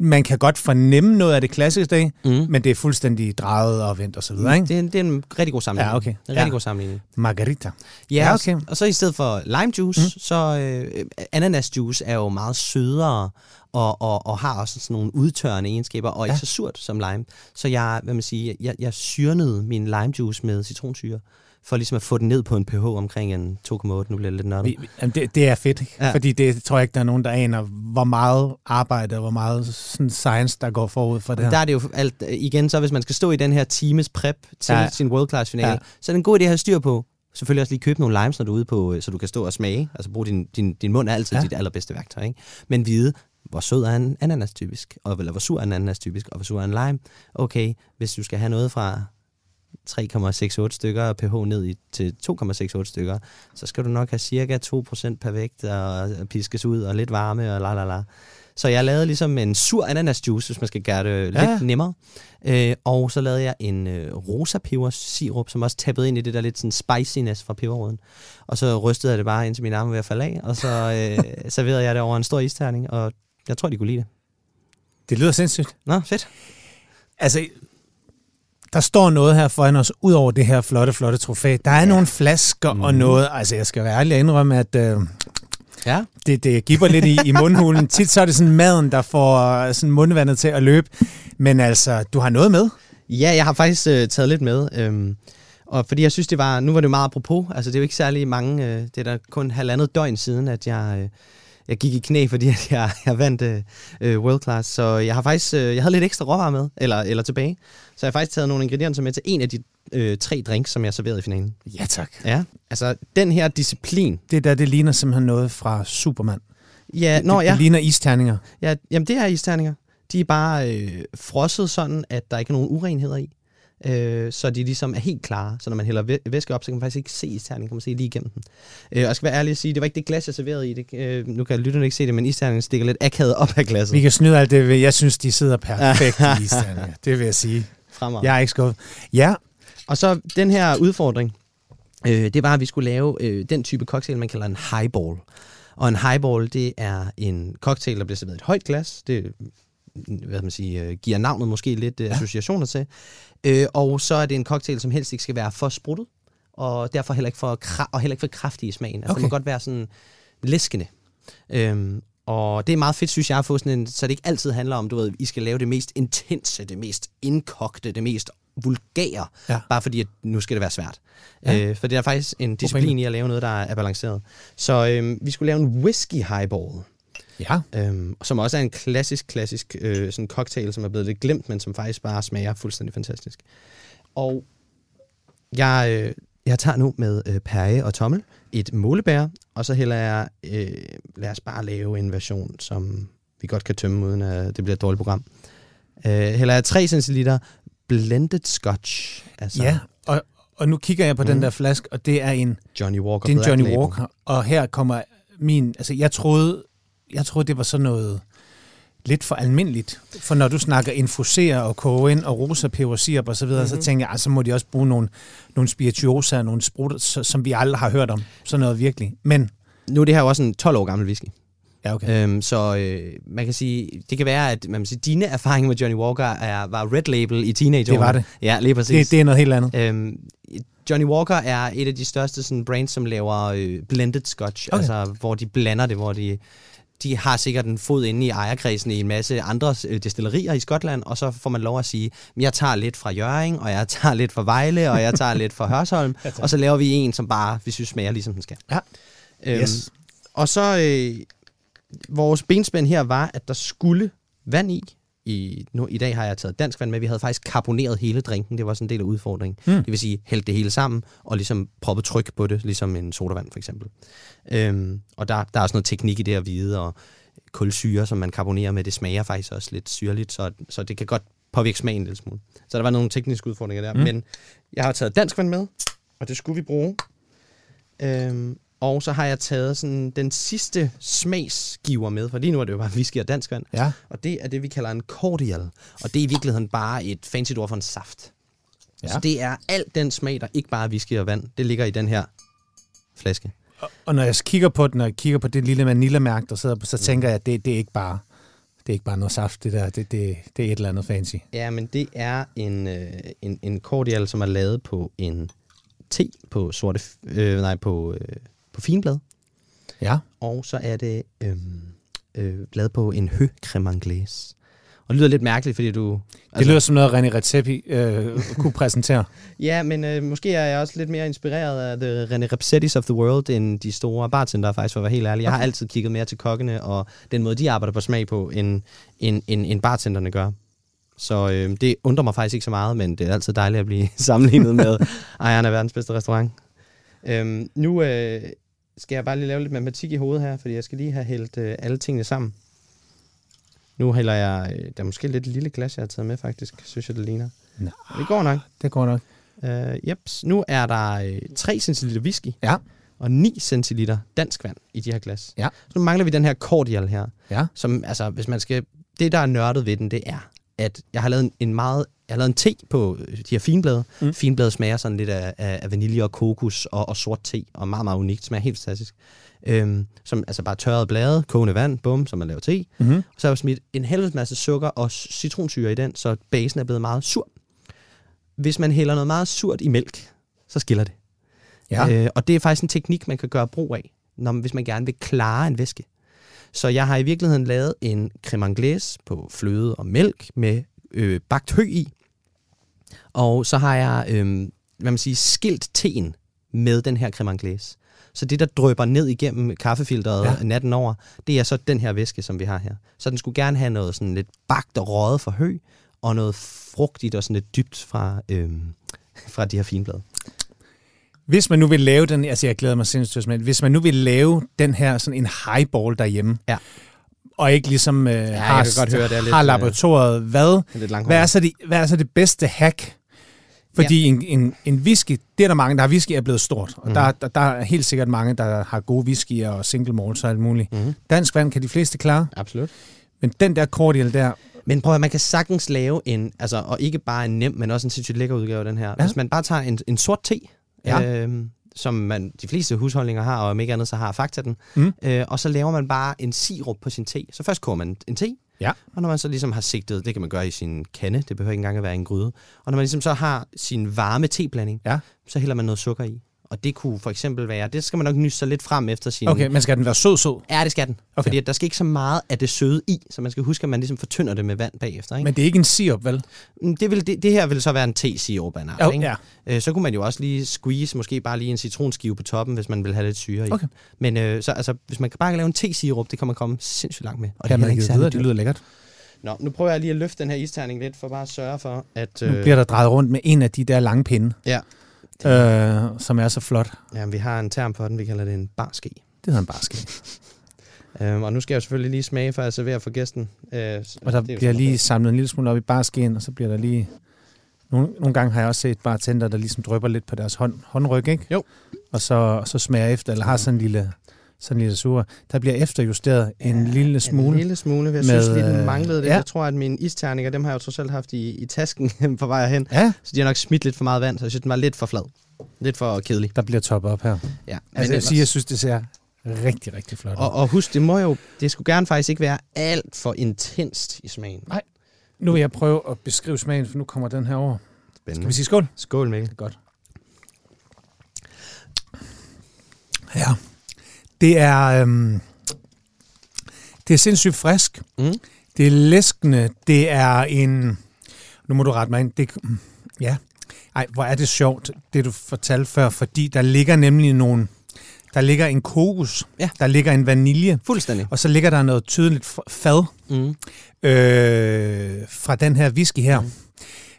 Man kan godt fornemme noget af det klassiske dag, mm. men det er fuldstændig drejet og vendt og så videre, ikke? Det, er, en- det er en rigtig god sammenligning. Ja, okay. En rigtig Ja. god sammenligning. Margarita. Ja, Ja, okay. okay. og så i stedet for lime juice, mm. så øh, ananasjuice er jo meget sødere og, og, og har også sådan nogle udtørrende egenskaber, og ikke Ja. så surt som lime. Så jeg, hvad man siger, jeg, jeg syrnede min lime juice med citronsyre, for ligesom at få den ned på en pH omkring en 2,8. Nu bliver det lidt nørdet. Det, det er fedt, Ja. fordi det tror jeg ikke, der er nogen, der aner, hvor meget arbejde og hvor meget sådan science, der går forud for det her. Der er det jo alt, igen, så hvis man skal stå i den her times prep til ja. Sin world class finale, ja. Så er det en god idé at have styr på. Selvfølgelig også lige købe nogle limes, når du er ude på, øh, så du kan stå og smage. Altså brug din, din, din mund er altid. Ja. dit allerbedste værktøj. Ikke? Men vide, hvor sød er en ananas typisk, og, eller hvor sur er en ananas typisk, og hvor sur er en lime. Okay, hvis du skal have noget fra 3,68 stykker pH ned i, til 2,68 stykker, så skal du nok have cirka 2% per vægt og piskes ud og lidt varme og la la la. Så jeg lavede ligesom en sur ananasjuice, hvis man skal gøre det ja. Ja. lidt nemmere. Øh, og så lavede jeg en øh, rosa pebersirup, som også tappede ind i det der lidt sådan spiciness fra peberroden. Og så rystede jeg det bare indtil mine arme var ved at falde af, og så øh, serverede jeg det over en stor isterning, og jeg tror, de kunne lide det. Det lyder sindssygt. Nå, fedt. Altså, der står noget her foran os, ud over det her flotte, flotte trofæ. Der er ja. nogle flasker mm. og noget. Altså, jeg skal være ærlig og indrømme, at øh, Ja. det, det giver lidt i, i mundhulen. [laughs] Tit så er det sådan maden, der får øh, sådan mundvandet til at løbe. Men altså, du har noget med. Ja, jeg har faktisk øh, taget lidt med. Øhm, og fordi jeg synes, det var... Nu var det meget apropos. Altså, det er jo ikke særlig mange... Øh, det er da kun halvandet døgn siden, at jeg... Øh, jeg gik i knæ, fordi at jeg, [laughs] jeg vandt øh, øh, World Class. Så jeg har faktisk... Øh, jeg havde lidt ekstra råvarer med, eller, eller tilbage. Så jeg har faktisk taget nogle ingredienser med til en af de øh, tre drinks, som jeg serverede i finalen. Ja, tak. Ja. Altså, den her disciplin... Det der, det ligner simpelthen noget fra Superman. Ja, det, nå, det, ja. det ligner isterninger. ja. Jamen, det er isterninger. De er bare øh, frosset sådan, at der ikke er nogen urenheder i. Øh, så de ligesom er helt klare. Så når man hælder væ- væske op, så kan man faktisk ikke se isterningen, kan man se lige igennem den. Øh, og jeg skal være ærlig at sige, det var ikke det glas, jeg serverede i. Det, øh, nu kan lytterne ikke se det, men isterningen stikker lidt akavet op af glasset. Vi kan snyde alt det. Jeg synes, de sidder [laughs] perfekt i isterninger. Det vil jeg sige. Fremad. Jeg er ikke skuffet. Ja, Og så den her udfordring, øh, det var, at vi skulle lave øh, den type cocktail, man kalder en highball. Og en highball, det er en cocktail, der bliver serveret i et højt glas. Det hvad man sige, øh, giver navnet måske lidt øh, associationer til. Øh, og så er det en cocktail, som helst ikke skal være for spruttet, og derfor heller ikke for, kra- og heller ikke for kraftig i smagen. Altså, okay. Det må godt være sådan læskende. Øhm, og det er meget fedt, synes jeg, at få sådan en, så det ikke altid handler om, du ved, I skal lave det mest intense, det mest indkogte, det mest vulgære, Ja. bare fordi, at nu skal det være svært. Ja. Øh, for det er faktisk en disciplin i at lave noget, der er balanceret. Så øhm, vi skulle lave en whisky highball, ja. øhm, som også er en klassisk, klassisk øh, sådan cocktail, som er blevet lidt glemt, men som faktisk bare smager fuldstændig fantastisk. Og jeg, øh, jeg tager nu med øh, perje og tommel et målebær, og så hælder jeg, øh, lad os bare lave en version, som vi godt kan tømme, uden at det bliver et dårligt program. Øh, hælder jeg 3 cl blended scotch. Altså Ja, og, og nu kigger jeg på mm. den der flaske, og det er en, Johnny Walker det er en Johnny. Walker. Og her kommer min... Altså, jeg troede, jeg troede, det var sådan noget lidt for almindeligt. For når du snakker infusere og koge ind og rosa peber sirup og så videre, mm-hmm. så tænker jeg, ah, så må de også bruge nogle, nogle spirituosa, nogle sprutter, så- som vi aldrig har hørt om. Sådan noget virkelig. Men, Nu er det her jo også en 12 år gammel whisky. ja okay. Øhm, så øh, man kan sige, det kan være, at man kan sige, dine erfaringer med Johnny Walker er, var Red Label i teenageårene. Det var det. Ja, lige præcis. Det, det er noget helt andet. Øhm, Johnny Walker er et af de største sådan, brands, som laver øh, blended scotch, okay. altså hvor de blander det, hvor de, de har sikkert en fod inde i ejerkredsen i en masse andre øh, destillerier i Skotland, og så får man lov at sige, "Men jeg tager lidt fra Jøring, og jeg tager lidt fra Vejle, og jeg tager lidt fra Hørsholm, [laughs] og så laver vi en, som bare, vi synes, smager ligesom den skal. Ja. Øhm, Yes. Og så, øh, vores benspænd her var, at der skulle vand i. I, nu, I dag har jeg taget dansk vand med. Vi havde faktisk karboneret hele drinken. Det var sådan en del af udfordringen. Mm. Det vil sige, hældt det hele sammen, og ligesom proppet tryk på det, ligesom en sodavand for eksempel. Øhm, og der, der er også noget teknik i det at vide, og kulsyre, som man karbonerer med, det smager faktisk også lidt syrligt, så, så det kan godt påvirke smagen en lille smule. Så der var nogle tekniske udfordringer der. Mm. Men jeg har taget dansk vand med, og det skulle vi bruge. Øhm, og så har jeg taget sådan den sidste smagsgiver med, for lige nu er det jo bare [laughs] whisky og dansk vand. Ja. Og det er det, vi kalder en cordial. Og det er i virkeligheden bare et fancy ord for en saft. Ja. Så det er alt den smag, der ikke bare er whisky og vand. Det ligger i den her flaske. Og, og når jeg kigger på den, og jeg kigger på det lille Manila-mærke, der sidder på, Mm. så tænker jeg, at det, det er ikke bare det er ikke bare noget saft, det der. Det, det, det er et eller andet fancy. Ja, men det er en, øh, en, en cordial, som er lavet på en te på sorte, øh, nej, på, øh, på finblad. Ja. Og så er det øh, øh, lavet på en hø creme anglaise. Og det lyder lidt mærkeligt, fordi du... Altså, det lyder som noget, René Redzepi øh, kunne præsentere. [laughs] ja, men øh, måske er jeg også lidt mere inspireret af the René Redzepi's of the world, end de store bartender, faktisk, for at være helt ærlig. Jeg har altid kigget mere til kokkene, og den måde, de arbejder på smag på, end, end, end, end bartenderne gør. Så øh, det undrer mig faktisk ikke så meget, men det er altid dejligt at blive [laughs] sammenlignet med [laughs] ejeren af verdens bedste restaurant. Øhm, nu øh, skal jeg bare lige lave lidt matematik i hovedet her, fordi jeg skal lige have hældt øh, alle tingene sammen. Nu hælder jeg, øh, der er måske lidt lille glas, jeg har taget med faktisk, synes jeg, det ligner. Nej, det går nok. Det går nok. Øh, jeps. Nu er der øh, 3 cl whisky. Ja. Og 9 cl dansk vand i de her glas. Ja. Så nu mangler vi den her cordial her. Ja. Som, altså, hvis man skal... Det, der er nørdet ved den, det er, at jeg har lavet en, en meget... Jeg har lavet en te på øh, de her finblade. Mm. Finblade smager sådan lidt af, af vanilje og kokos og, og sort te, og meget, meget unikt. Smager helt fantastisk. Øhm, som altså bare tørret blade, kogende vand, bum, som man laver te. Mm-hmm. Så har jeg smidt en helvedes masse sukker og citronsyre i den, så basen er blevet meget sur. Hvis man hælder noget meget surt i mælk, så skiller det. Ja. Øh, og det er faktisk en teknik, man kan gøre brug af, når, hvis man gerne vil klare en væske. Så jeg har i virkeligheden lavet en creme anglaise på fløde og mælk med øh, bagt hø i. Og så har jeg, øh, hvad man siger, skilt teen med den her creme anglaise. Så det, der drøber ned igennem kaffefilteret ja. natten over, det er så den her væske, som vi har her. Så den skulle gerne have noget sådan lidt bagt og røget for hø, og noget frugtigt og sådan lidt dybt fra, øh, fra de her finblade. Hvis man nu vil lave den, altså jeg glæder mig sindssygt, men hvis man nu vil lave den her sådan en highball derhjemme, ja. Og ikke ligesom øh, ja, har, godt høre, det er lidt, har laboratoriet, hvad, lidt hvad, er så det, hvad er så det bedste hack? Fordi ja. en, en, en whisky, det er der mange, der har whisky er blevet stort, og mm. der, der, der er helt sikkert mange, der har gode whisky og single malt og alt muligt. Mm. Dansk vand kan de fleste klare. Absolut. Men den der cordial der, men prøv at man kan sagtens lave en, altså, og ikke bare en nem, men også en sindssygt lækker udgave af den her. Ja. Hvis man bare tager en, en sort te, ja. øh, som man, de fleste husholdninger har, og om ikke andet, så har Fakta den, mm. øh, og så laver man bare en sirup på sin te. Så først koger man en te, ja. og når man så ligesom har sigtet, det kan man gøre i sin kande, det behøver ikke engang at være en gryde, og når man ligesom så har sin varme teblanding, ja. så hælder man noget sukker i. Og det kunne for eksempel være, det skal man nok nyse sig lidt frem efter sin... Okay, men skal den være sød-sød? Ja, det skal den. Okay. Fordi der skal ikke så meget af det søde i, så man skal huske, at man ligesom fortynder det med vand bagefter. Ikke? Men det er ikke en sirup, vel? Mm, det, vil, det, det her vil så være en te-sirup oh, ikke? Ja. Øh, så kunne man jo også lige squeeze, måske bare lige en citronskive på toppen, hvis man vil have lidt syre i. Okay. Men øh, så, altså, hvis man kan bare lave en te-sirup, det kan man komme sindssygt langt med. Og det, er ikke videre, det lyder lækkert. Nå, nu prøver jeg lige at løfte den her isterning lidt, for bare at sørge for, at... Øh... Nu bliver der drejet rundt med en af de der lange pinde. Ja, øh, som er så flot. Ja, vi har en term for den, vi kalder det en barske. Det hedder en barske. [laughs] øhm, og nu skal jeg selvfølgelig lige smage, før jeg serverer for gæsten. Øh, og der bliver lige samlet en lille smule op i barsken, og så bliver der lige... Nogle, nogle gange har jeg også set bartender, der ligesom drøber lidt på deres hånd, håndryg, ikke? Jo. Og så, så smager efter, eller har sådan en lille sådan lille sur. Der bliver efterjusteret ja, en lille smule. En lille smule. Jeg synes lige, den manglede det. Ja. Jeg tror, at mine isterninger, dem har jeg jo trods alt haft i, i tasken [laughs] på vej hen. Ja. Så de har nok smidt lidt for meget vand, så jeg synes, den var lidt for flad. Lidt for kedelig. Der bliver toppet op her. Ja. Altså, jeg, siger, jeg synes, det ser rigtig, rigtig flot og, og husk, det må jo, det skulle gerne faktisk ikke være alt for intenst i smagen. Nej. Nu vil jeg prøve at beskrive smagen, for nu kommer den her over. Spændende. Skal vi sige skål? Skål, Mikkel. Godt. Ja. Det er, øhm, det er sindssygt frisk. Mm. Det er læskende. Det er en... Nu må du rette mig ind. Det, ja. Ej, hvor er det sjovt, det du fortalte før, fordi der ligger nemlig nogle... Der ligger en kokos, ja. der ligger en vanilje, Fuldstændig. og så ligger der noget tydeligt fad mm. øh, fra den her whisky her. Mm.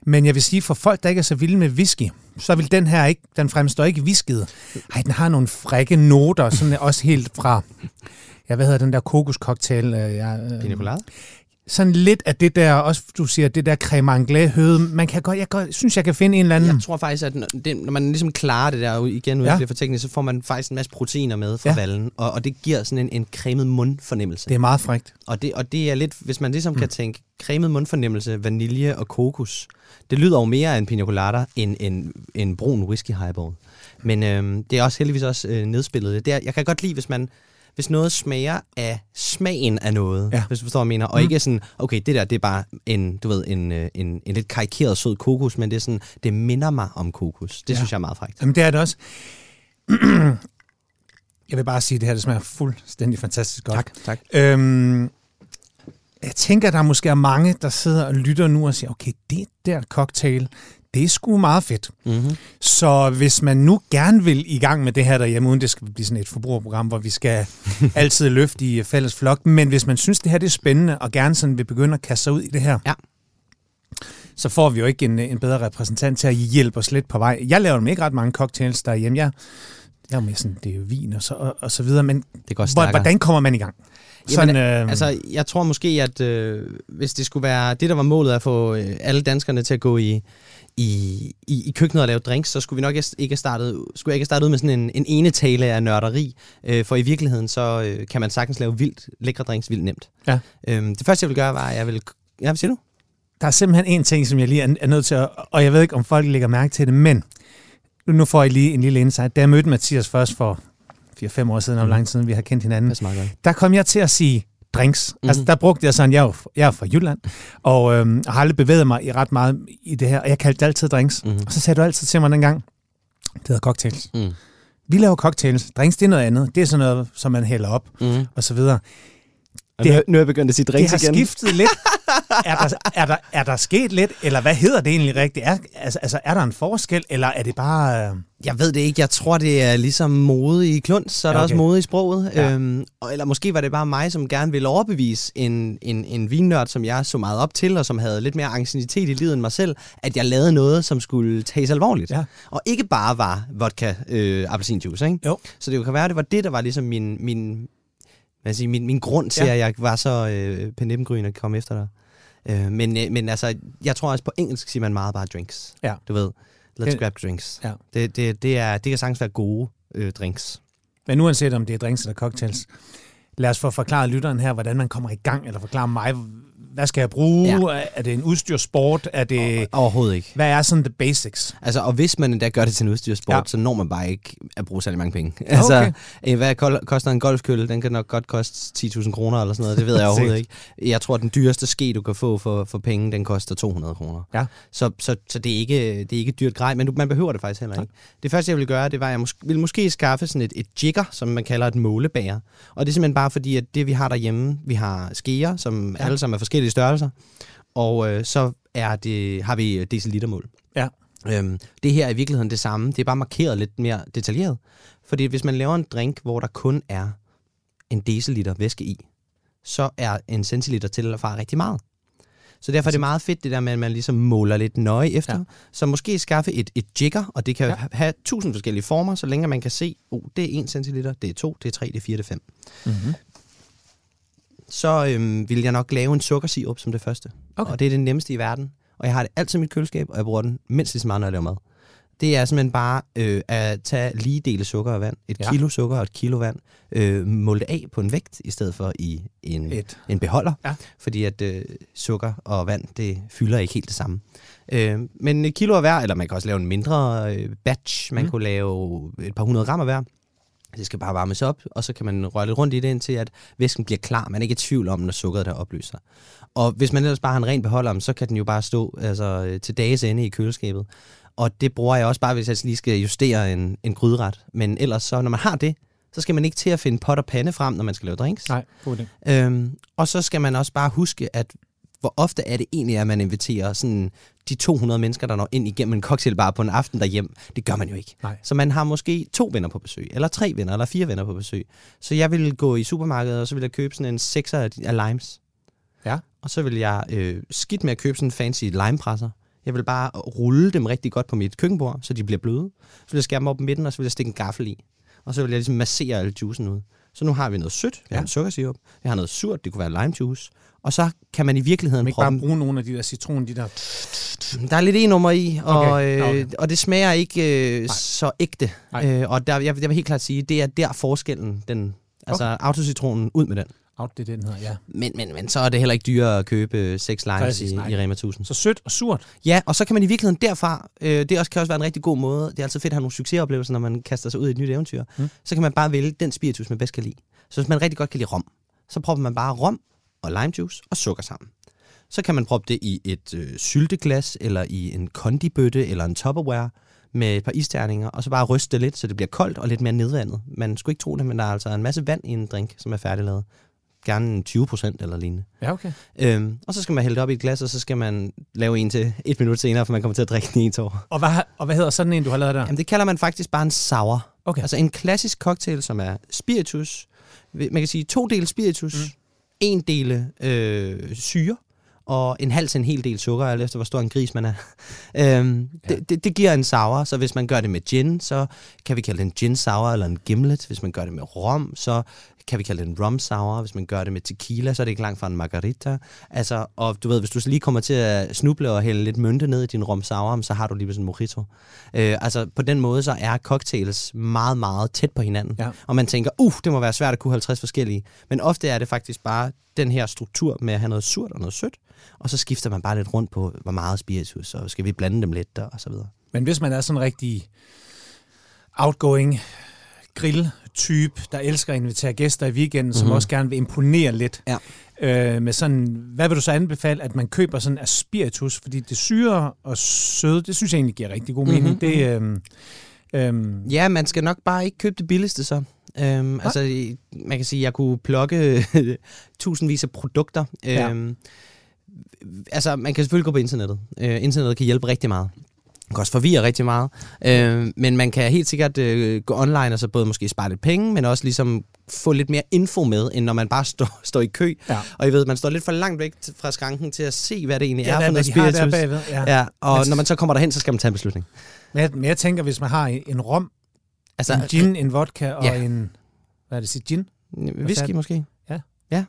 Men jeg vil sige, for folk, der ikke er så vilde med whisky, så vil den her ikke, den fremstår ikke visket. Ej, den har nogle frække noter, sådan også helt fra, ja, hvad hedder den der kokoscocktail? Øh, øh, Pina colada? Sådan lidt af det der, også du siger, det der creme anglais høde. Man kan godt, jeg godt, synes, jeg kan finde en eller anden... Jeg tror faktisk, at det, når man ligesom klarer det der igen, ja. for teknisk, så får man faktisk en masse proteiner med fra ja. vallen, og, og det giver sådan en, en cremet mundfornemmelse. Det er meget frægt. Og det, og det er lidt, hvis man ligesom mm. kan tænke cremet mundfornemmelse, vanilje og kokos, det lyder jo mere af en pina colada end en, en brun whisky highball. Men øhm, det er også heldigvis også øh, nedspillet. Det er, jeg kan godt lide, hvis man hvis noget smager af smagen af noget, ja. hvis du forstår, hvad jeg mener, og mm. ikke sådan, okay, det der, det er bare en, du ved, en, øh, en, en lidt karikeret sød kokos, men det er sådan, det minder mig om kokos. Det ja. synes jeg er meget frækt. Jamen, det er det også. [clears throat] jeg vil bare sige, at det her det smager fuldstændig fantastisk godt. Tak, tak. Øhm, jeg tænker, der måske er mange, der sidder og lytter nu og siger, okay, det der cocktail, det er sgu meget fedt. Mm-hmm. Så hvis man nu gerne vil i gang med det her derhjemme, uden det skal blive sådan et forbrugerprogram, hvor vi skal [laughs] altid løfte i fælles flok, men hvis man synes, det her det er spændende, og gerne sådan vil begynde at kaste sig ud i det her, Ja. så får vi jo ikke en, en bedre repræsentant til at hjælpe os lidt på vej. Jeg laver dem ikke ret mange cocktails derhjemme. Jeg, jeg er med sådan, det er jo vin og så, og, og så videre, men Det går hvor, stærkere. hvordan kommer man i gang? Jamen, øh, Altså, jeg tror måske, at øh, hvis det skulle være det, der var målet at få øh, alle danskerne til at gå i, i, i, i køkkenet og lave drinks, så skulle vi nok ikke have startet, skulle jeg ikke have startet ud med sådan en, en ene tale af nørderi. Øh, for i virkeligheden, så øh, kan man sagtens lave vildt lækre drinks vildt nemt. Ja. Øhm, det første, jeg vil gøre, var, at jeg vil... Ja, hvad siger du? der er simpelthen en ting, som jeg lige er, er nødt til at, og jeg ved ikke, om folk lægger mærke til det, men nu- får jeg lige en lille insight. Da jeg mødte Mathias først for 4-5 år siden, og hvor lang tid siden vi har kendt hinanden, der kom jeg til at sige drinks. Mm-hmm. Altså, der brugte jeg sådan, jeg er, jeg er fra Jylland, og øhm, har aldrig bevæget mig i ret meget i det her, og jeg kaldte det altid drinks. Mhm. Og så sagde du altid til mig dengang, det hedder cocktails. Mm. Vi laver cocktails. Drinks, det er noget andet. Det er sådan noget, som man hælder op, Mm. og så videre. Det- nu, nu er jeg begyndt at sige Det drinks har igen. skiftet lidt. [laughs] Er der, er, der, er der sket lidt, eller hvad hedder det egentlig rigtigt? Er, altså, altså, er der en forskel, eller er det bare... Øh, Jeg ved det ikke. Jeg tror, det er ligesom mode i klunds, så er der Ja, også okay. mode i sproget. Ja. Øhm, og, eller måske var det bare mig, som gerne ville overbevise en, en, en vinnørd, som jeg så meget op til, og som havde lidt mere anciennitet i livet end mig selv, at jeg lavede noget, som skulle tages alvorligt. Ja. Og ikke bare var vodka øh, appelsinjuice, ikke? Jo. Så det kan være, at det var det, der var ligesom min, min, hvad siger, min, min grund til, Ja. ja. at jeg var så øh, penippengryn at komme efter dig. Øh, men, øh, men altså, jeg tror også på engelsk siger man meget bare drinks. Ja. Du ved, let's Det- grab drinks. Ja. Det, det, det, er, det kan sagtens være gode øh, drinks. Men uanset om det er drinks eller cocktails, lad os få forklaret lytteren her, hvordan man kommer i gang, eller forklare mig, hvad skal jeg bruge? Ja. Er det en udstyrsport? Er det, Overhovedet ikke. hvad er sådan the basics? Altså, og hvis man endda gør det til en udstyrsport, Ja. ja. så når man bare ikke at bruge særlig mange penge. Altså, øh, hvad koster en golfkølle? Den kan nok godt koste 10.000 kroner eller sådan noget. Det ved jeg [laughs] overhovedet ikke. Jeg tror, at den dyreste ske, du kan få for, for penge, den koster 200 kroner. Ja. Så, så, så det, er ikke, det er ikke dyrt grej, men du, man behøver det faktisk heller ikke. Det første, jeg ville gøre, det var, at jeg mås- ville måske skaffe sådan et, et jigger, som man kalder et målebager. Og det er simpelthen bare fordi, at det vi har derhjemme, vi har skeer, som Ja. ja. alle sammen er forskellige størrelser. Og øh, så er det, har vi decilitermål. Ja. Øhm, det her er i virkeligheden det samme. Det er bare markeret lidt mere detaljeret. Fordi hvis man laver en drink, hvor der kun er en deciliter væske i, så er en centiliter til eller fra rigtig meget. Så derfor er det meget fedt, det der med, at man ligesom måler lidt nøje efter. Ja. Så måske skaffe et, et jigger, og det kan ja. have tusind forskellige former, så længe man kan se, oh, det er 1 centiliter, det er 2, det er 3, det er 4, det er 5. Mm-hmm. Så øhm, vil jeg nok lave en sukkersirup som det første. Okay. Og det er det nemmeste i verden. Og jeg har det altid i mit køleskab, og jeg bruger den mindst lige så meget, når jeg laver mad. Det er simpelthen bare øh, at tage lige dele sukker og vand. Et Ja. kilo sukker og et kilo vand. Øh, måle det af på en vægt, i stedet for i en, Et. en beholder. Ja. Fordi at øh, sukker og vand, det fylder ikke helt det samme. Øh, men et kilo af hver, eller man kan også lave en mindre øh, batch. Man mm. kunne lave et par hundrede gram af hver. Det skal bare varmes op, og så kan man røre lidt rundt i det, indtil at væsken bliver klar. Man er ikke i tvivl om, når sukkeret der opløser. Og hvis man ellers bare har en ren beholder, så kan den jo bare stå altså, øh, til dages ende i køleskabet. Og det bruger jeg også bare, hvis jeg lige skal justere en, en gryderet. Men ellers så, når man har det, så skal man ikke til at finde pot og pande frem, når man skal lave drinks. Nej, god idé. Øhm, og så skal man også bare huske, at hvor ofte er det egentlig, at man inviterer sådan de 200 mennesker, der når ind igennem en cocktailbar på en aften derhjem. Det gør man jo ikke. Nej. Så man har måske to venner på besøg, eller tre venner, eller fire venner på besøg. Så jeg vil gå i supermarkedet, og så vil jeg købe sådan en sekser af, af limes. Ja. Og så vil jeg øh, skidt med at købe sådan en fancy limepresser. Jeg vil bare rulle dem rigtig godt på mit køkkenbord, så de bliver bløde. Så vil jeg skære dem op på midten, og så vil jeg stikke en gaffel i. Og så vil jeg ligesom massere alle juicen ud. Så nu har vi noget sødt, vi Ja. har en sukkersirup, vi har noget surt, det kunne være lime juice. Og så kan man i virkeligheden Man ikke bare proppe... bruge nogle af de der citron, de der... Der er lidt e-nummer i, og, Okay, okay. okay. Øh, og det smager ikke øh, Nej. så ægte. Nej. Øh, og der, jeg, jeg vil helt klart sige, det er der forskellen, den, altså okay. autocitronen, ud med den. Out, det er den her, ja. Men, men, men så er det heller ikke dyrere at købe seks limes Præcis, i, i Rema 1000. Så sødt og surt. Ja, og så kan man i virkeligheden derfra, øh, det også, kan også være en rigtig god måde, det er altid fedt at have nogle succesoplevelser, når man kaster sig ud i et nyt eventyr, Mm. mm. så kan man bare vælge den spiritus, man bedst kan lide. Så hvis man rigtig godt kan lide rom, så propper man bare rom og lime juice og sukker sammen. Så kan man proppe det i et øh, sylteglas, eller i en kondibøtte, eller en tupperware, med et par isterninger, og så bare ryste det lidt, så det bliver koldt og lidt mere nedvandet. Man skulle ikke tro det, men der er altså en masse vand i en drink, som er færdiglavet. gerne 20 procent eller lignende. Ja, okay. Øhm, og så skal man hælde det op i et glas, og så skal man lave en til et minut senere, for man kommer til at drikke den i et år. Og hvad, og hvad hedder sådan en, du har lavet der? Jamen, det kalder man faktisk bare en sour. Okay. Altså en klassisk cocktail, som er spiritus. Man kan sige to dele spiritus, mm. en del øh, syre, og en halv til en hel del sukker, alt efter hvor stor en gris man er. [laughs] øhm, ja. det, det, det giver en sour, så hvis man gør det med gin, så kan vi kalde det en gin sour eller en gimlet. Hvis man gør det med rom, så kan vi kalde det en rum sour. Hvis man gør det med tequila, så er det ikke langt fra en margarita. Altså, og du ved, hvis du lige kommer til at snuble og hælde lidt mynte ned i din rum sour, så har du lige sådan en mojito. Øh, altså, på den måde, så er cocktails meget, meget tæt på hinanden. Ja. Og man tænker, uh, det må være svært at kunne 50 forskellige. Men ofte er det faktisk bare den her struktur med at have noget surt og noget sødt, og så skifter man bare lidt rundt på, hvor meget spiritus, og skal vi blande dem lidt, og så videre. Men hvis man er sådan en rigtig outgoing grill-type, der elsker at invitere gæster i weekenden, mm-hmm. som også gerne vil imponere lidt, Ja. øh, med sådan, hvad vil du så anbefale, at man køber sådan af spiritus? Fordi det syre og søde, det synes jeg egentlig giver rigtig god mening. Mhm, Det, øh, øh, Ja, man skal nok bare ikke købe det billigste så. Øhm, altså, i- man kan sige, at jeg kunne plukke [laughs] tusindvis af produkter. Ja. Øhm, altså, man kan selvfølgelig gå på internettet. Øh, internettet kan hjælpe rigtig meget. Det kan også forvirre rigtig meget. Øh, men man kan helt sikkert øh, gå online og så både måske spare lidt penge, men også ligesom få lidt mere info med, end når man bare [laughs] står, står i kø. Ja. Og I ved, man står lidt for langt væk fra skranken til at se, hvad det egentlig ja, er for noget har der spiritus. bagved. Ja. Ja, og Men- når man så kommer derhen, så skal man tage en beslutning. Men, jeg, men jeg tænker, hvis man har en rom, Altså, en gin, en vodka og Ja. en... Hvad er det, sit gin? Whisky måske? Ja. Ja.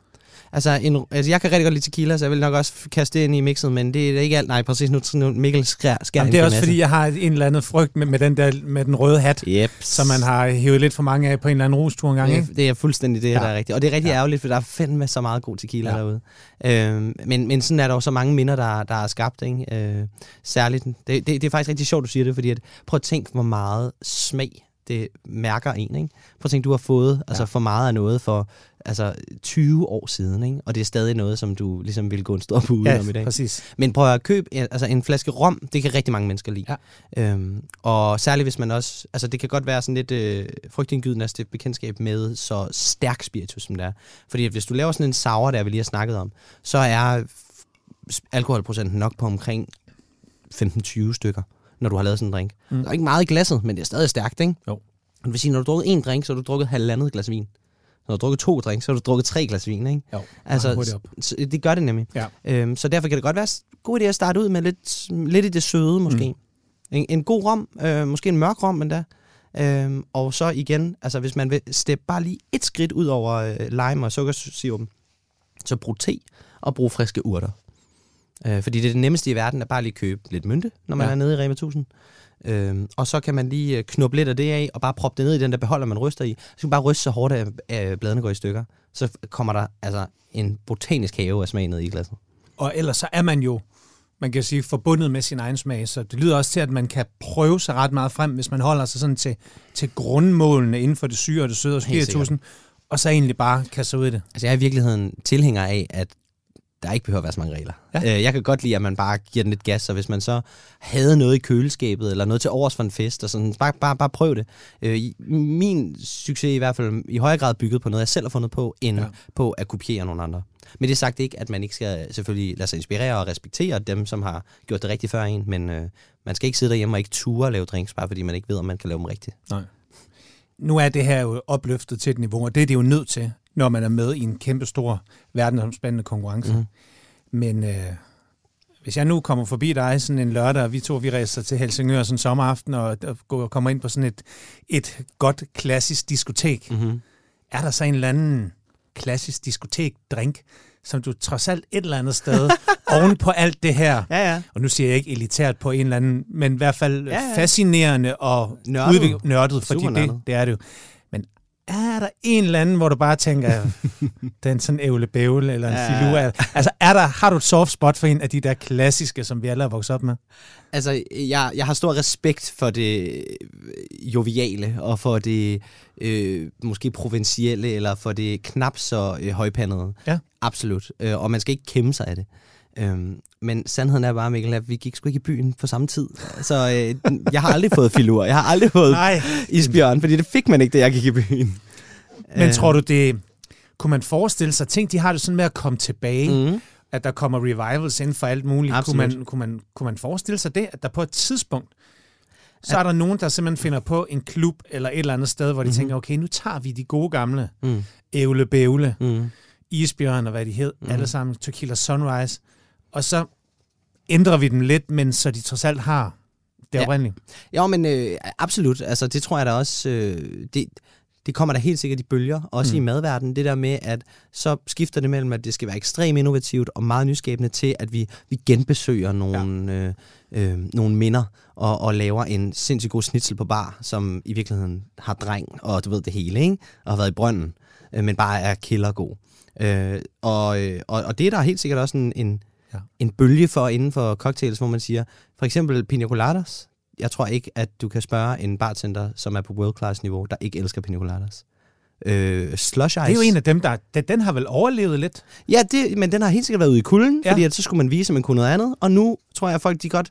Altså, en, altså, jeg kan rigtig godt lide tequila, så jeg vil nok også kaste det ind i mixet, men det er ikke alt. Nej, præcis nu, nu Mikkel skær, skær Jamen, det er også fordi, jeg har en eller anden frygt med, med, den, der, med den røde hat, Yep. som man har hævet lidt for mange af på en eller anden rustur en gang, ikke? Det, det er fuldstændig det, Ja. der er rigtigt. Og det er rigtig Ja. ærgerligt, for der er fandme så meget god tequila Ja. ja. derude. Øhm, men, men sådan er der jo så mange minder, der, der er skabt. Ikke? Øh, særligt, det, det, det er faktisk rigtig sjovt, du siger det, fordi at, prøv at tænke, hvor meget smag det mærker en. Ikke? Prøv at tænke, du har fået ja. altså, for meget af noget for altså, 20 år siden, ikke? og det er stadig noget, som du ligesom ville gå en stor bud Ja, om i dag. præcis. Men prøv at købe altså en flaske rom, det kan rigtig mange mennesker lide. Ja. Øhm, og særligt hvis man også, altså det kan godt være sådan lidt øh, frygtindgydende at stifte bekendtskab med så stærk spiritus, som det er. Fordi hvis du laver sådan en sour, der vi lige har snakket om, så er alkoholprocenten nok på omkring 15-20 stykker, når du har lavet sådan en drink. Mm. Der er ikke meget i glasset, men det er stadig stærkt, ikke? Jo. Det vil sige, når du har drukket en drink, så har du drukket halvandet glas vin. Når du har drukket to drinks, så har du drukket tre glas vin, ikke? Jo, Altså, det gør det nemlig. Ja. Øhm, så derfor kan det godt være god idé at starte ud med lidt, lidt i det søde, måske. Mm. Mm. En, en god rom, øh, måske en mørk rom endda. Øhm, og så igen, altså hvis man vil steppe bare lige et skridt ud over øh, lime og sukkersirup, så brug te og brug friske urter. Øh, fordi det er det nemmeste i verden at bare lige købe lidt mynte, når man ja. er nede i Rema 1000. Øhm, og så kan man lige øh, knuppe lidt af det af, og bare proppe det ned i den der beholder, man ryster i. Så kan man bare ryste så hårdt, at bladene går i stykker. Så kommer der altså en botanisk have af smag ned i glasset. Og ellers så er man jo, man kan sige, forbundet med sin egen smag. Så det lyder også til, at man kan prøve sig ret meget frem, hvis man holder sig sådan til, til grundmålene inden for det syre og det søde og spiritusen, og så egentlig bare kaste ud i det. Altså jeg er i virkeligheden tilhænger af, at der ikke behøver at være så mange regler. Ja. Øh, jeg kan godt lide, at man bare giver den lidt gas, så hvis man så havde noget i køleskabet, eller noget til overs for en fest, og sådan, bare, bare, bare prøv det. Øh, min succes er i hvert fald i højere grad bygget på noget, jeg selv har fundet på, end Ja. på at kopiere nogle andre. Men det er sagt ikke, at man ikke skal selvfølgelig lade sig inspirere og respektere dem, som har gjort det rigtigt før en, men øh, man skal ikke sidde derhjemme og ikke ture og lave drinks, bare fordi man ikke ved, om man kan lave dem rigtigt. Nej. Nu er det her jo opløftet til et niveau, og det er det jo nødt til, når man er med i en kæmpe stor verdensomspændende konkurrence. Mm. Men øh, hvis jeg nu kommer forbi dig sådan en lørdag, og vi to vi rejser til Helsingør sådan en sommeraften, og, og går- kommer ind på sådan et, et godt klassisk diskotek, Mm-hmm. er der så en eller anden klassisk diskotek-drink, som du trods alt et eller andet sted, [laughs] oven på alt det her, Ja, ja. og nu siger jeg ikke elitært på en eller anden, men i hvert fald ja, Ja, fascinerende og Nørdet. udvik- nørdet fordi det, det er det jo. Men er der en eller anden, hvor du bare tænker, [laughs] den sådan ævle bævle eller en Ja. filur? Altså, er der, har du et soft spot for en af de der klassiske, som vi alle er vokset op med? Altså, jeg, jeg har stor respekt for det øh, joviale, og for det øh, måske provincielle, eller for det knap så øh, højpandede. Ja. Absolut. Øh, og man skal ikke kæmpe sig af det. Øhm, men sandheden er bare, Mikkel, at vi gik sgu ikke i byen på samme tid. Så øh, jeg har aldrig fået filur. Jeg har aldrig fået Nej. isbjørn, fordi det fik man ikke, da jeg gik i byen. Men tror du, det kunne man forestille sig, ting de har det sådan med at komme tilbage, Mm. at der kommer revivals inden for alt muligt. Kunne man, kunne, man, kunne man forestille sig det, at der på et tidspunkt, så er der nogen, der simpelthen finder på en klub eller et eller andet sted, hvor de mm-hmm. tænker, okay, nu tager vi de gode gamle Mm. ævle bævle, Mm. isbjørn og hvad de hed, mm. alle sammen, Tequila Sunrise, og så ændrer vi dem lidt, men så de trods alt har det Ja. oprindelige. Jo, men øh, absolut. Altså, det tror jeg da også... Øh, det, det kommer der helt sikkert i bølger, også mm. i madverdenen. Det der med, at så skifter det mellem, at det skal være ekstremt innovativt og meget nyskabende til, at vi, vi genbesøger nogle, ja. øh, øh, nogle minder og, og laver en sindssygt god snitsel på bar, som i virkeligheden har dreng og du ved det hele, ikke? og har været i brønden, øh, men bare er killergod. Øh, og, øh, og, og det er der helt sikkert også en, en, Ja. en bølge for inden for cocktails, hvor man siger, for eksempel pina coladas, jeg tror ikke, at du kan spørge en bartender, som er på world class niveau, der ikke elsker pina coladas. Øh, slush ice. Det er jo en af dem, der... Den, har vel overlevet lidt. Ja, det, men den har helt sikkert været ude i kulden, ja. fordi at så skulle man vise, at man kunne noget andet. Og nu tror jeg, at folk de godt,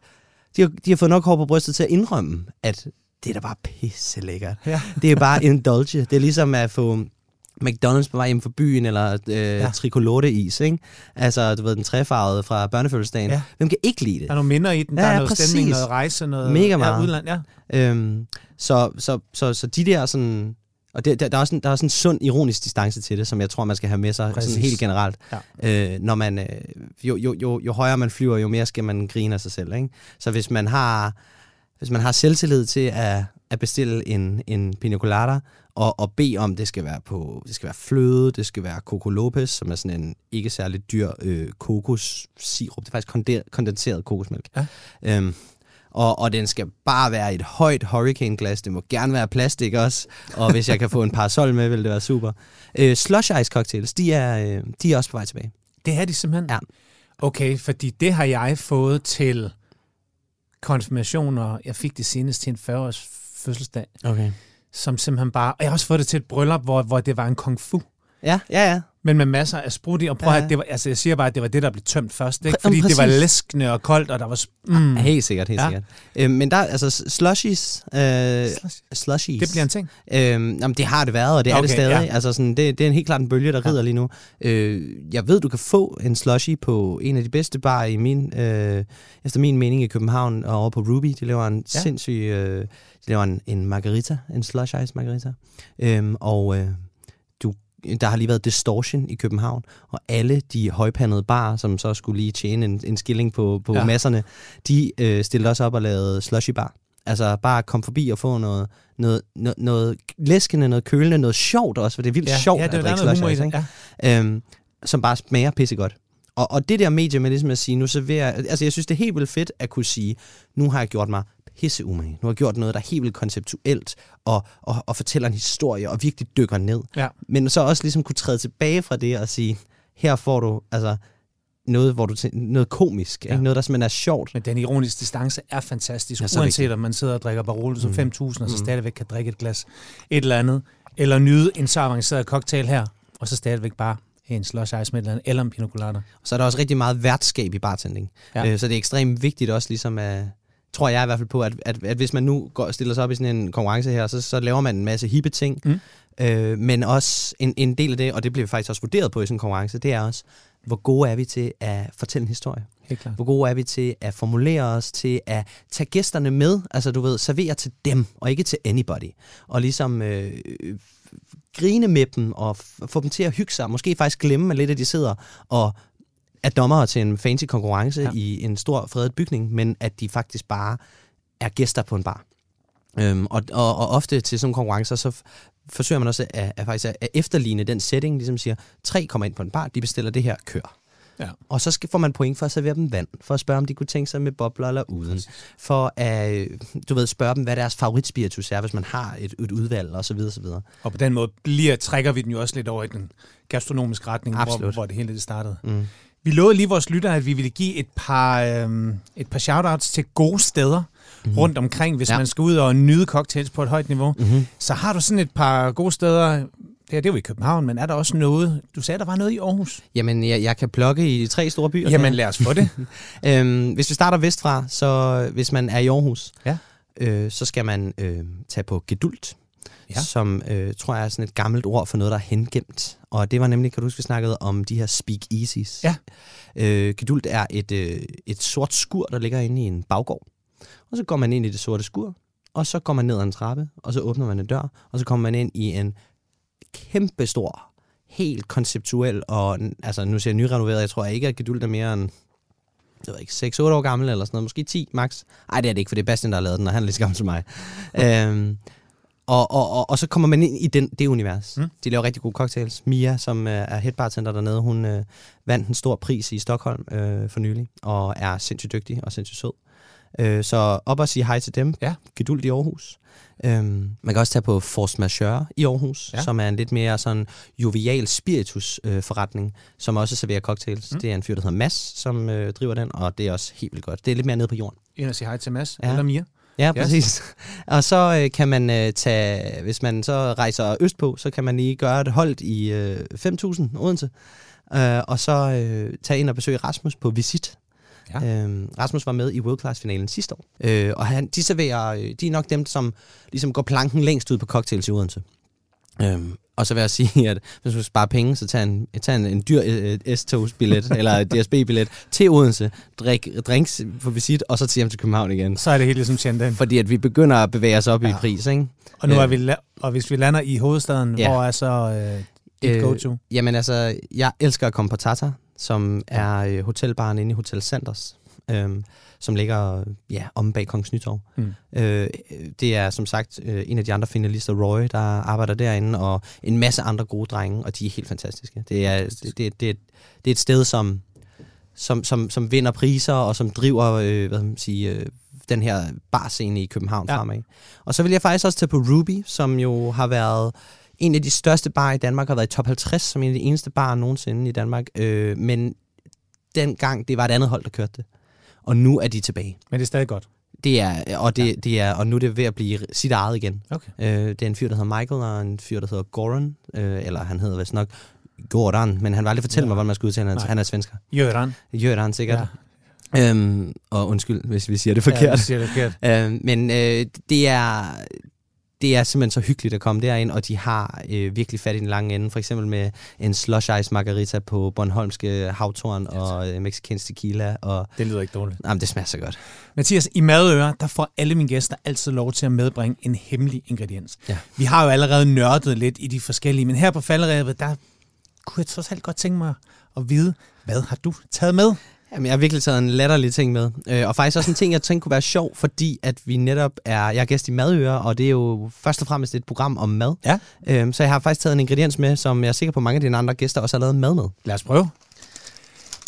de har, de har fået nok hår på brystet til at indrømme, at det er da bare pisse lækkert. Ja. Det er bare indulge. Det er ligesom at få McDonald's på vej hjem fra byen, eller øh, Ja. ja. tricolote-is, ikke? Altså, du ved, den træfarvede fra børnefødselsdagen. Ja. Ja. Hvem kan ikke lide det? Der er nogle minder i den, Ja, der er ja, noget præcis. stemning, noget rejse, noget Mega Ja, meget. udland. Ja. Øhm, så, så, så, så de der sådan... Og det, der, der, er en, der er også en sund, ironisk distance til det, som jeg tror, man skal have med sig Præcis. sådan helt generelt. Ja. Øh, når man, øh, jo, jo, jo, jo højere man flyver, jo mere skal man grine af sig selv. Ikke? Så hvis man har, hvis man har selvtillid til at, at bestille en, en pina colada, og, og bede om, det skal være på, det skal være fløde, det skal være Coco Lopez, som er sådan en ikke særlig dyr øh, kokossirup. Det er faktisk konde- kondenseret kokosmælk. Ja. Øhm, og, og den skal bare være et højt hurricane-glas. Det må gerne være plastik også. Og hvis jeg kan få en parasol med, vil det være super. Øh, slush ice cocktails, de er, øh, de er også på vej tilbage. Det er de simpelthen? Ja. Okay, fordi det har jeg fået til konfirmationer. Jeg fik det senest til en 40-års fødselsdag, Okay som simpelthen bare... Og jeg har også fået det til et bryllup, hvor, hvor det var en kung fu. Ja, ja, ja. Men med masser af sprut i. Og prøv Ja, ja. ja. at det var, altså jeg siger bare, at det var det, der blev tømt først. Ikke? Fordi det var præcis. læskende og koldt, og der var... Mm. Helt sikkert, helt Ja. ja. sikkert. Øh, men der er altså slushies. Øh, slushies. Det bliver en ting. Øh, jamen, det har det været, og det er Okay, det stadig. ja. Ja. Altså, sådan, det, det er en helt klart en bølge, der Ja. rider lige nu. Øh, jeg ved, du kan få en slushie på en af de bedste barer i min, øh, efter min mening i København og over på Ruby. De laver en Ja. ja. sindssyg... Øh, de laver en, en margarita, en slush ice margarita. Øhm, og øh, der har lige været Distortion i København, og alle de højpandede barer, som så skulle lige tjene en, en skilling på, på Ja. masserne, de øh, stillede også op og lavede slushy bar. Altså bare kom forbi og få noget, noget, noget, noget læskende, noget kølende, noget sjovt også, for det er vildt Ja, sjovt ja, at det er drikke der noget slush humor i ice, det. ikke? Ja. øhm, som bare smager pissegodt. Og, og det der medie med ligesom at sige, nu serverer jeg- altså jeg synes, det er helt vildt fedt at kunne sige, nu har jeg gjort mig pisse umage. Nu har jeg gjort noget, der er helt vildt konceptuelt, og, og, og fortæller en historie, og virkelig dykker ned. Ja. Men så også ligesom kunne træde tilbage fra det og sige, her får du altså noget, hvor du noget komisk, Ja. ikke? noget, der simpelthen er sjovt. Men den ironiske distance er fantastisk, Ja, så uanset om man sidder og drikker Barolo som 5.000, og så Mm. stadigvæk kan drikke et glas et eller andet, eller nyde en så avanceret cocktail her, og så stadigvæk bare en slush ice med eller eller en pina colada. Så er der også rigtig meget værtskab i bartending. Ja. Øh, så det er ekstremt vigtigt også ligesom at, tror jeg i hvert fald på, at, at, at hvis man nu går, stiller sig op i sådan en konkurrence her, så, så laver man en masse hippe ting. Mm. Øh, men også en, en del af det, og det bliver vi faktisk også vurderet på i sådan en konkurrence, det er også, hvor gode er vi til at fortælle en historie? Helt klart. Hvor gode er vi til at formulere os, til at tage gæsterne med, altså du ved, servere til dem, og ikke til anybody. Og ligesom øh, øh, grine med dem, og få dem til at hygge sig, måske faktisk glemme lidt, at de sidder og er dommere til en fancy konkurrence Ja. i en stor fredet bygning, men at de faktisk bare er gæster på en bar. Øhm, og, og, og ofte til sådan nogle konkurrencer, så forsøger man også at, at, faktisk at efterligne den setting, ligesom siger, tre kommer ind på en bar, de bestiller det her, kør. Ja. Og så skal, får man point for at servere dem vand, for at spørge, om de kunne tænke sig med bobler eller uden. For at, øh, du ved, spørge dem, hvad deres favoritspiritus er, hvis man har et, et udvalg, og så videre, så videre. Og på den måde bliver, trækker vi den jo også lidt over i den gastronomiske retning, hvor, Absolut. hvor det hele det startede. Mm. Vi lovede lige vores lyttere, at vi ville give et par, øhm, et par shoutouts til gode steder mm. rundt omkring, hvis. Ja. man skal ud og nyde cocktails på et højt niveau. Mm-hmm. Så har du sådan et par gode steder, det er, det jo i København, men er der også noget, du sagde, der var noget i Aarhus? Jamen, jeg, jeg kan plukke i tre store byer. Jamen lad os få det. [laughs] Øhm, hvis vi starter vestfra, så hvis man er i Aarhus, Ja. øh, så skal man øh, tage på Gedult. ja. som øh, tror jeg er sådan et gammelt ord for noget, der er hengemt. Og det var nemlig, kan du huske, vi snakkede om de her speakeasies. Ja. Øh, gedult er et, øh, et sort skur, der ligger inde i en baggård. Og så går man ind i det sorte skur, og så går man ned ad en trappe, og så åbner man en dør, og så kommer man ind i en kæmpe stor, helt konceptuel, og altså nu siger jeg nyrenoveret, jeg tror ikke, at gedult er mere end det var ikke 6-8 år gammel eller sådan noget, måske 10 max. Nej, det er det ikke, for det er Bastian, der har lavet den, og han er lige så gammel som mig. øhm, og, og, og, og så kommer man ind i den, det univers. Mm. De laver rigtig gode cocktails. Mia, som øh, er headbartender dernede, hun øh, vandt en stor pris i Stockholm øh, for nylig, og er sindssygt dygtig og sindssygt sød. Øh, så op og sige hej til dem. Ja. Geduld i Aarhus. Øhm, man kan også tage på Force Majeure i Aarhus, ja. som er en lidt mere sådan jovial spiritus øh, forretning, som også serverer cocktails. Mm. Det er en fyr, der hedder Mads, som øh, driver den, og det er også helt vildt godt. Det er lidt mere nede på jorden. Ind og sige hej til Mads ja. eller Mia. Ja, præcis. [laughs] og så øh, kan man øh, tage, hvis man så rejser østpå, så kan man lige gøre et holdt i øh, 5.000 Odense, øh, og så øh, tage ind og besøge Rasmus på visit. Ja. Øhm, Rasmus var med i World Class-finalen sidste år, øh, og han, de serverer, øh, de er nok dem, som ligesom går planken længst ud på cocktails i Odense. Øhm, og så vil jeg sige, at hvis du sparer penge, så tag en, tag en, en dyr uh, S-togsbillet [laughs] eller DSB-billet til Odense, drik drinks på visit, og så til hjem til København igen. Så er det helt ligesom Shenzhen. Fordi at vi begynder at bevæge os op ja. i pris, ikke? Og, nu er vi og hvis vi lander i hovedstaden, ja. hvor er så uh, dit øh, go-to? Jamen altså, jeg elsker at komme på Tata, som er hotelbaren inde i Hotel Sanders. Øhm, som ligger ja, om bag Kongens Nytorv. Mm. Øh, det er som sagt øh, en af de andre finalister, Roy, der arbejder derinde, og en masse andre gode drenge, og de er helt fantastiske. Det er, det, det, det, det er et sted, som, som, som, som vinder priser, og som driver øh, hvad man sige, øh, den her barscene i København ja. fremad. Og så vil jeg faktisk også tage på Ruby, som jo har været en af de største bar i Danmark, har været i top 50, som en af de eneste bar nogensinde i Danmark. Øh, men dengang, det var et andet hold, der kørte det og nu er de tilbage. Men det er stadig godt? Det er, og, det, ja. det er, og nu er det ved at blive sit eget igen. Okay. Øh, det er en fyr, der hedder Michael, og en fyr, der hedder Goran, øh, eller han hedder vist nok Goran, men han vil aldrig fortælle ja. mig, hvordan man skal udtale hans. Han er svensker. Jøran. Jøran, sikkert. Ja. Øhm, og undskyld, hvis vi siger det forkert. Ja, vi siger det forkert. [laughs] øhm, men øh, det er det er simpelthen så hyggeligt at komme derind, og de har øh, virkelig fat i den lange ende. For eksempel med en slush ice margarita på Bornholmske havtorn yes. og øh, mexicansk tequila. Og, det lyder ikke dårligt. Jamen, det smager så godt. Mathias, i Madøre, der får alle mine gæster altid lov til at medbringe en hemmelig ingrediens. Ja. Vi har jo allerede nørdet lidt i de forskellige, men her på falderevet, der kunne jeg trods alt godt tænke mig at vide, hvad har du taget med? Jamen, jeg har virkelig taget en latterlig ting med. Øh, og faktisk også en ting, jeg tænkte kunne være sjov, fordi at vi netop er... Jeg er gæst i Madøre, og det er jo først og fremmest et program om mad. Ja. Øh, så jeg har faktisk taget en ingrediens med, som jeg er sikker på, mange af dine andre gæster også har lavet mad med. Lad os prøve.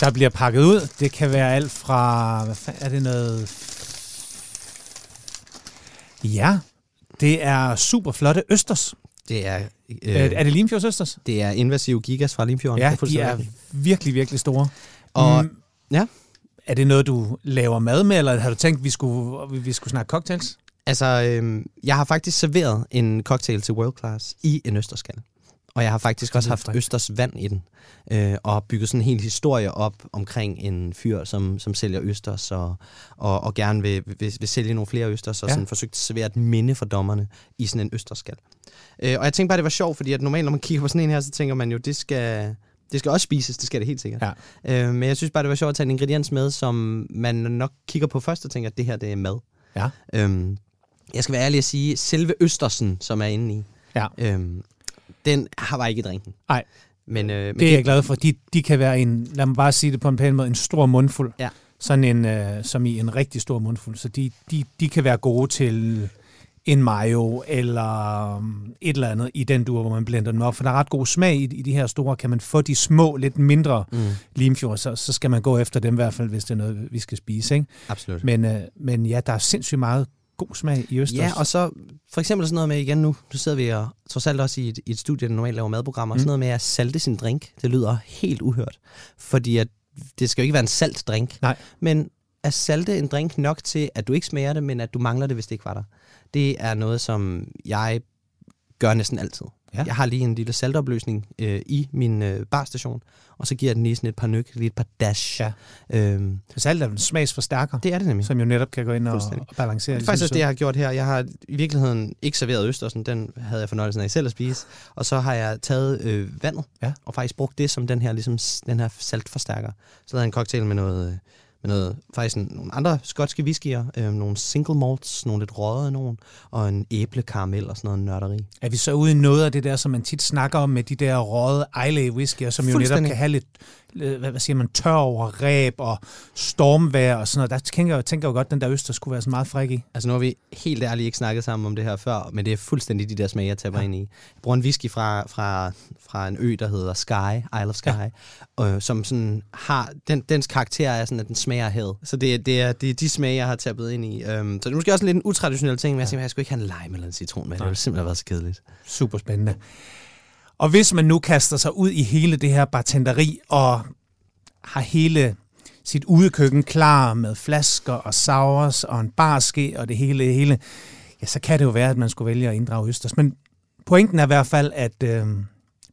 Der bliver pakket ud. Det kan være alt fra... Hvad fanden er det noget... Ja, det er super flotte østers. Det er... Øh, er det Limfjords østers? Det er invasive gigas fra Limfjorden. Ja, de er virkelig, virkelig store. Og mm, Ja. Er det noget, du laver mad med, eller har du tænkt, at vi skulle, vi skulle snakke cocktails? Altså, øh, jeg har faktisk serveret en cocktail til World Class i en østerskal. Og jeg har faktisk også haft østers vand i den. Øh, og bygget sådan en hel historie op omkring en fyr, som, som sælger østers, og, og, og gerne vil, vil, vil sælge nogle flere østers, og ja. sådan forsøgt at servere et minde for dommerne i sådan en østerskal. Øh, og jeg tænkte bare, det var sjovt, fordi at normalt, når man kigger på sådan en her, så tænker man jo, det skal det skal også spises, det skal det helt sikkert. Ja. Øh, men jeg synes bare, det var sjovt at tage en ingrediens med, som man nok kigger på først og tænker, at det her det er mad. Ja. Øhm, jeg skal være ærlig at sige, selve Østersen, som er inde i, ja. øhm, den har bare ikke i drinken. Nej. Men, øh, men det er jeg glad for. De, de kan være en, lad mig bare sige det på en pæn måde, en stor mundfuld. Ja. Sådan en, øh, som i en rigtig stor mundfuld. Så de, de, de kan være gode til en mayo eller um, et eller andet i den dur, hvor man blender dem op. For der er ret god smag i, i de her store. Kan man få de små, lidt mindre mm. limfjord, så, så skal man gå efter dem i hvert fald, hvis det er noget, vi skal spise. Ikke? Absolut. Men, uh, men ja, der er sindssygt meget god smag i Østers. Ja, og så for eksempel sådan noget med, igen nu, nu sidder vi og trods alt også i et, i et studie, der normalt laver madprogrammer, mm. sådan noget med at salte sin drink, det lyder helt uhørt. Fordi at det skal jo ikke være en salt drink. Nej. Men at salte en drink nok til, at du ikke smager det, men at du mangler det, hvis det ikke var der det er noget, som jeg gør næsten altid. Ja. Jeg har lige en lille saltopløsning øh, i min øh, barstation, og så giver jeg den lige sådan et par nyk, lige et par dash. Ja. Øhm, salt er en smagsforstærker. Det er det nemlig. Som jo netop kan gå ind og, og balancere. Det er faktisk også det, jeg har gjort her. Jeg har i virkeligheden ikke serveret østersen, den havde jeg fornøjelsen af selv at spise. Og så har jeg taget øh, vandet, ja. og faktisk brugt det som den her, ligesom, den her saltforstærker. Så lavede jeg en cocktail med noget... Øh, med noget, faktisk en, nogle andre skotske whiskyer, øh, nogle single malts, nogle lidt røde nogen, og en æblekaramel og sådan noget nørderi. Er vi så ude i noget af det der, som man tit snakker om med de der røde Islay whiskyer, som jo netop kan have lidt hvad, hvad siger man, tør over ræb og stormvær og sådan noget. Der tænker jeg, tænker jeg godt, at den der øster skulle være så meget frik i. Altså nu har vi helt ærligt ikke snakket sammen om det her før, men det er fuldstændig de der smage, jeg taber ja. ind i. Jeg bruger en whisky fra, fra, fra en ø, der hedder Sky, Isle of Sky, ja. øh, som sådan har, den, dens karakter er sådan, at den smager havet. Så det, det, er, det er de smage, jeg har tabet ind i. Um, så det er måske også en lidt en utraditionel ting, men jeg, siger, jeg skulle ikke have en lime eller en citron med. Det ville simpelthen have været så kedeligt. Super spændende. Og hvis man nu kaster sig ud i hele det her bartenderi og har hele sit udekøkken klar med flasker og sours og en barske og det hele, hele, ja, så kan det jo være, at man skulle vælge at inddrage Østers. Men pointen er i hvert fald, at øh,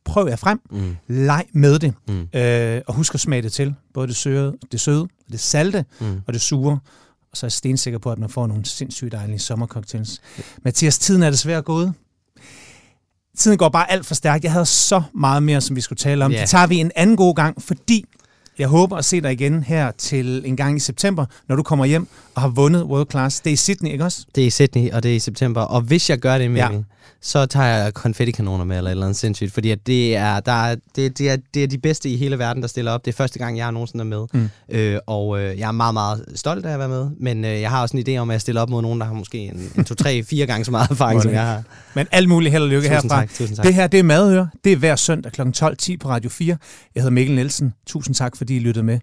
prøv jer frem, mm. leg med det, mm. øh, og husk at smage det til. Både det søde, det søde det salte mm. og det sure. Og så er jeg stensikker på, at man får nogle sindssygt dejlige sommercocktails. Mathias, tiden er desværre gået. Tiden går bare alt for stærkt. Jeg havde så meget mere, som vi skulle tale om. Yeah. Det tager vi en anden god gang, fordi jeg håber at se dig igen her til en gang i september, når du kommer hjem og har vundet World Class. Det er i Sydney, ikke også? Det er i Sydney, og det er i september. Og hvis jeg gør det, Mikkel, ja så tager jeg konfettikanoner med, eller et eller andet sindssygt, fordi at det, er, der er, det, det, er, det er de bedste i hele verden, der stiller op. Det er første gang, jeg er nogensinde med, mm. øh, og øh, jeg er meget, meget stolt af at være med, men øh, jeg har også en idé om, at jeg stiller op mod nogen, der har måske en, en to, tre, [laughs] fire gange så meget erfaring, som jeg har. Men alt muligt held og lykke tusind herfra. Tak, tusind tak. Det her, det er Madhør. Det er hver søndag kl. 12.10 på Radio 4. Jeg hedder Mikkel Nielsen. Tusind tak, fordi I lyttede med.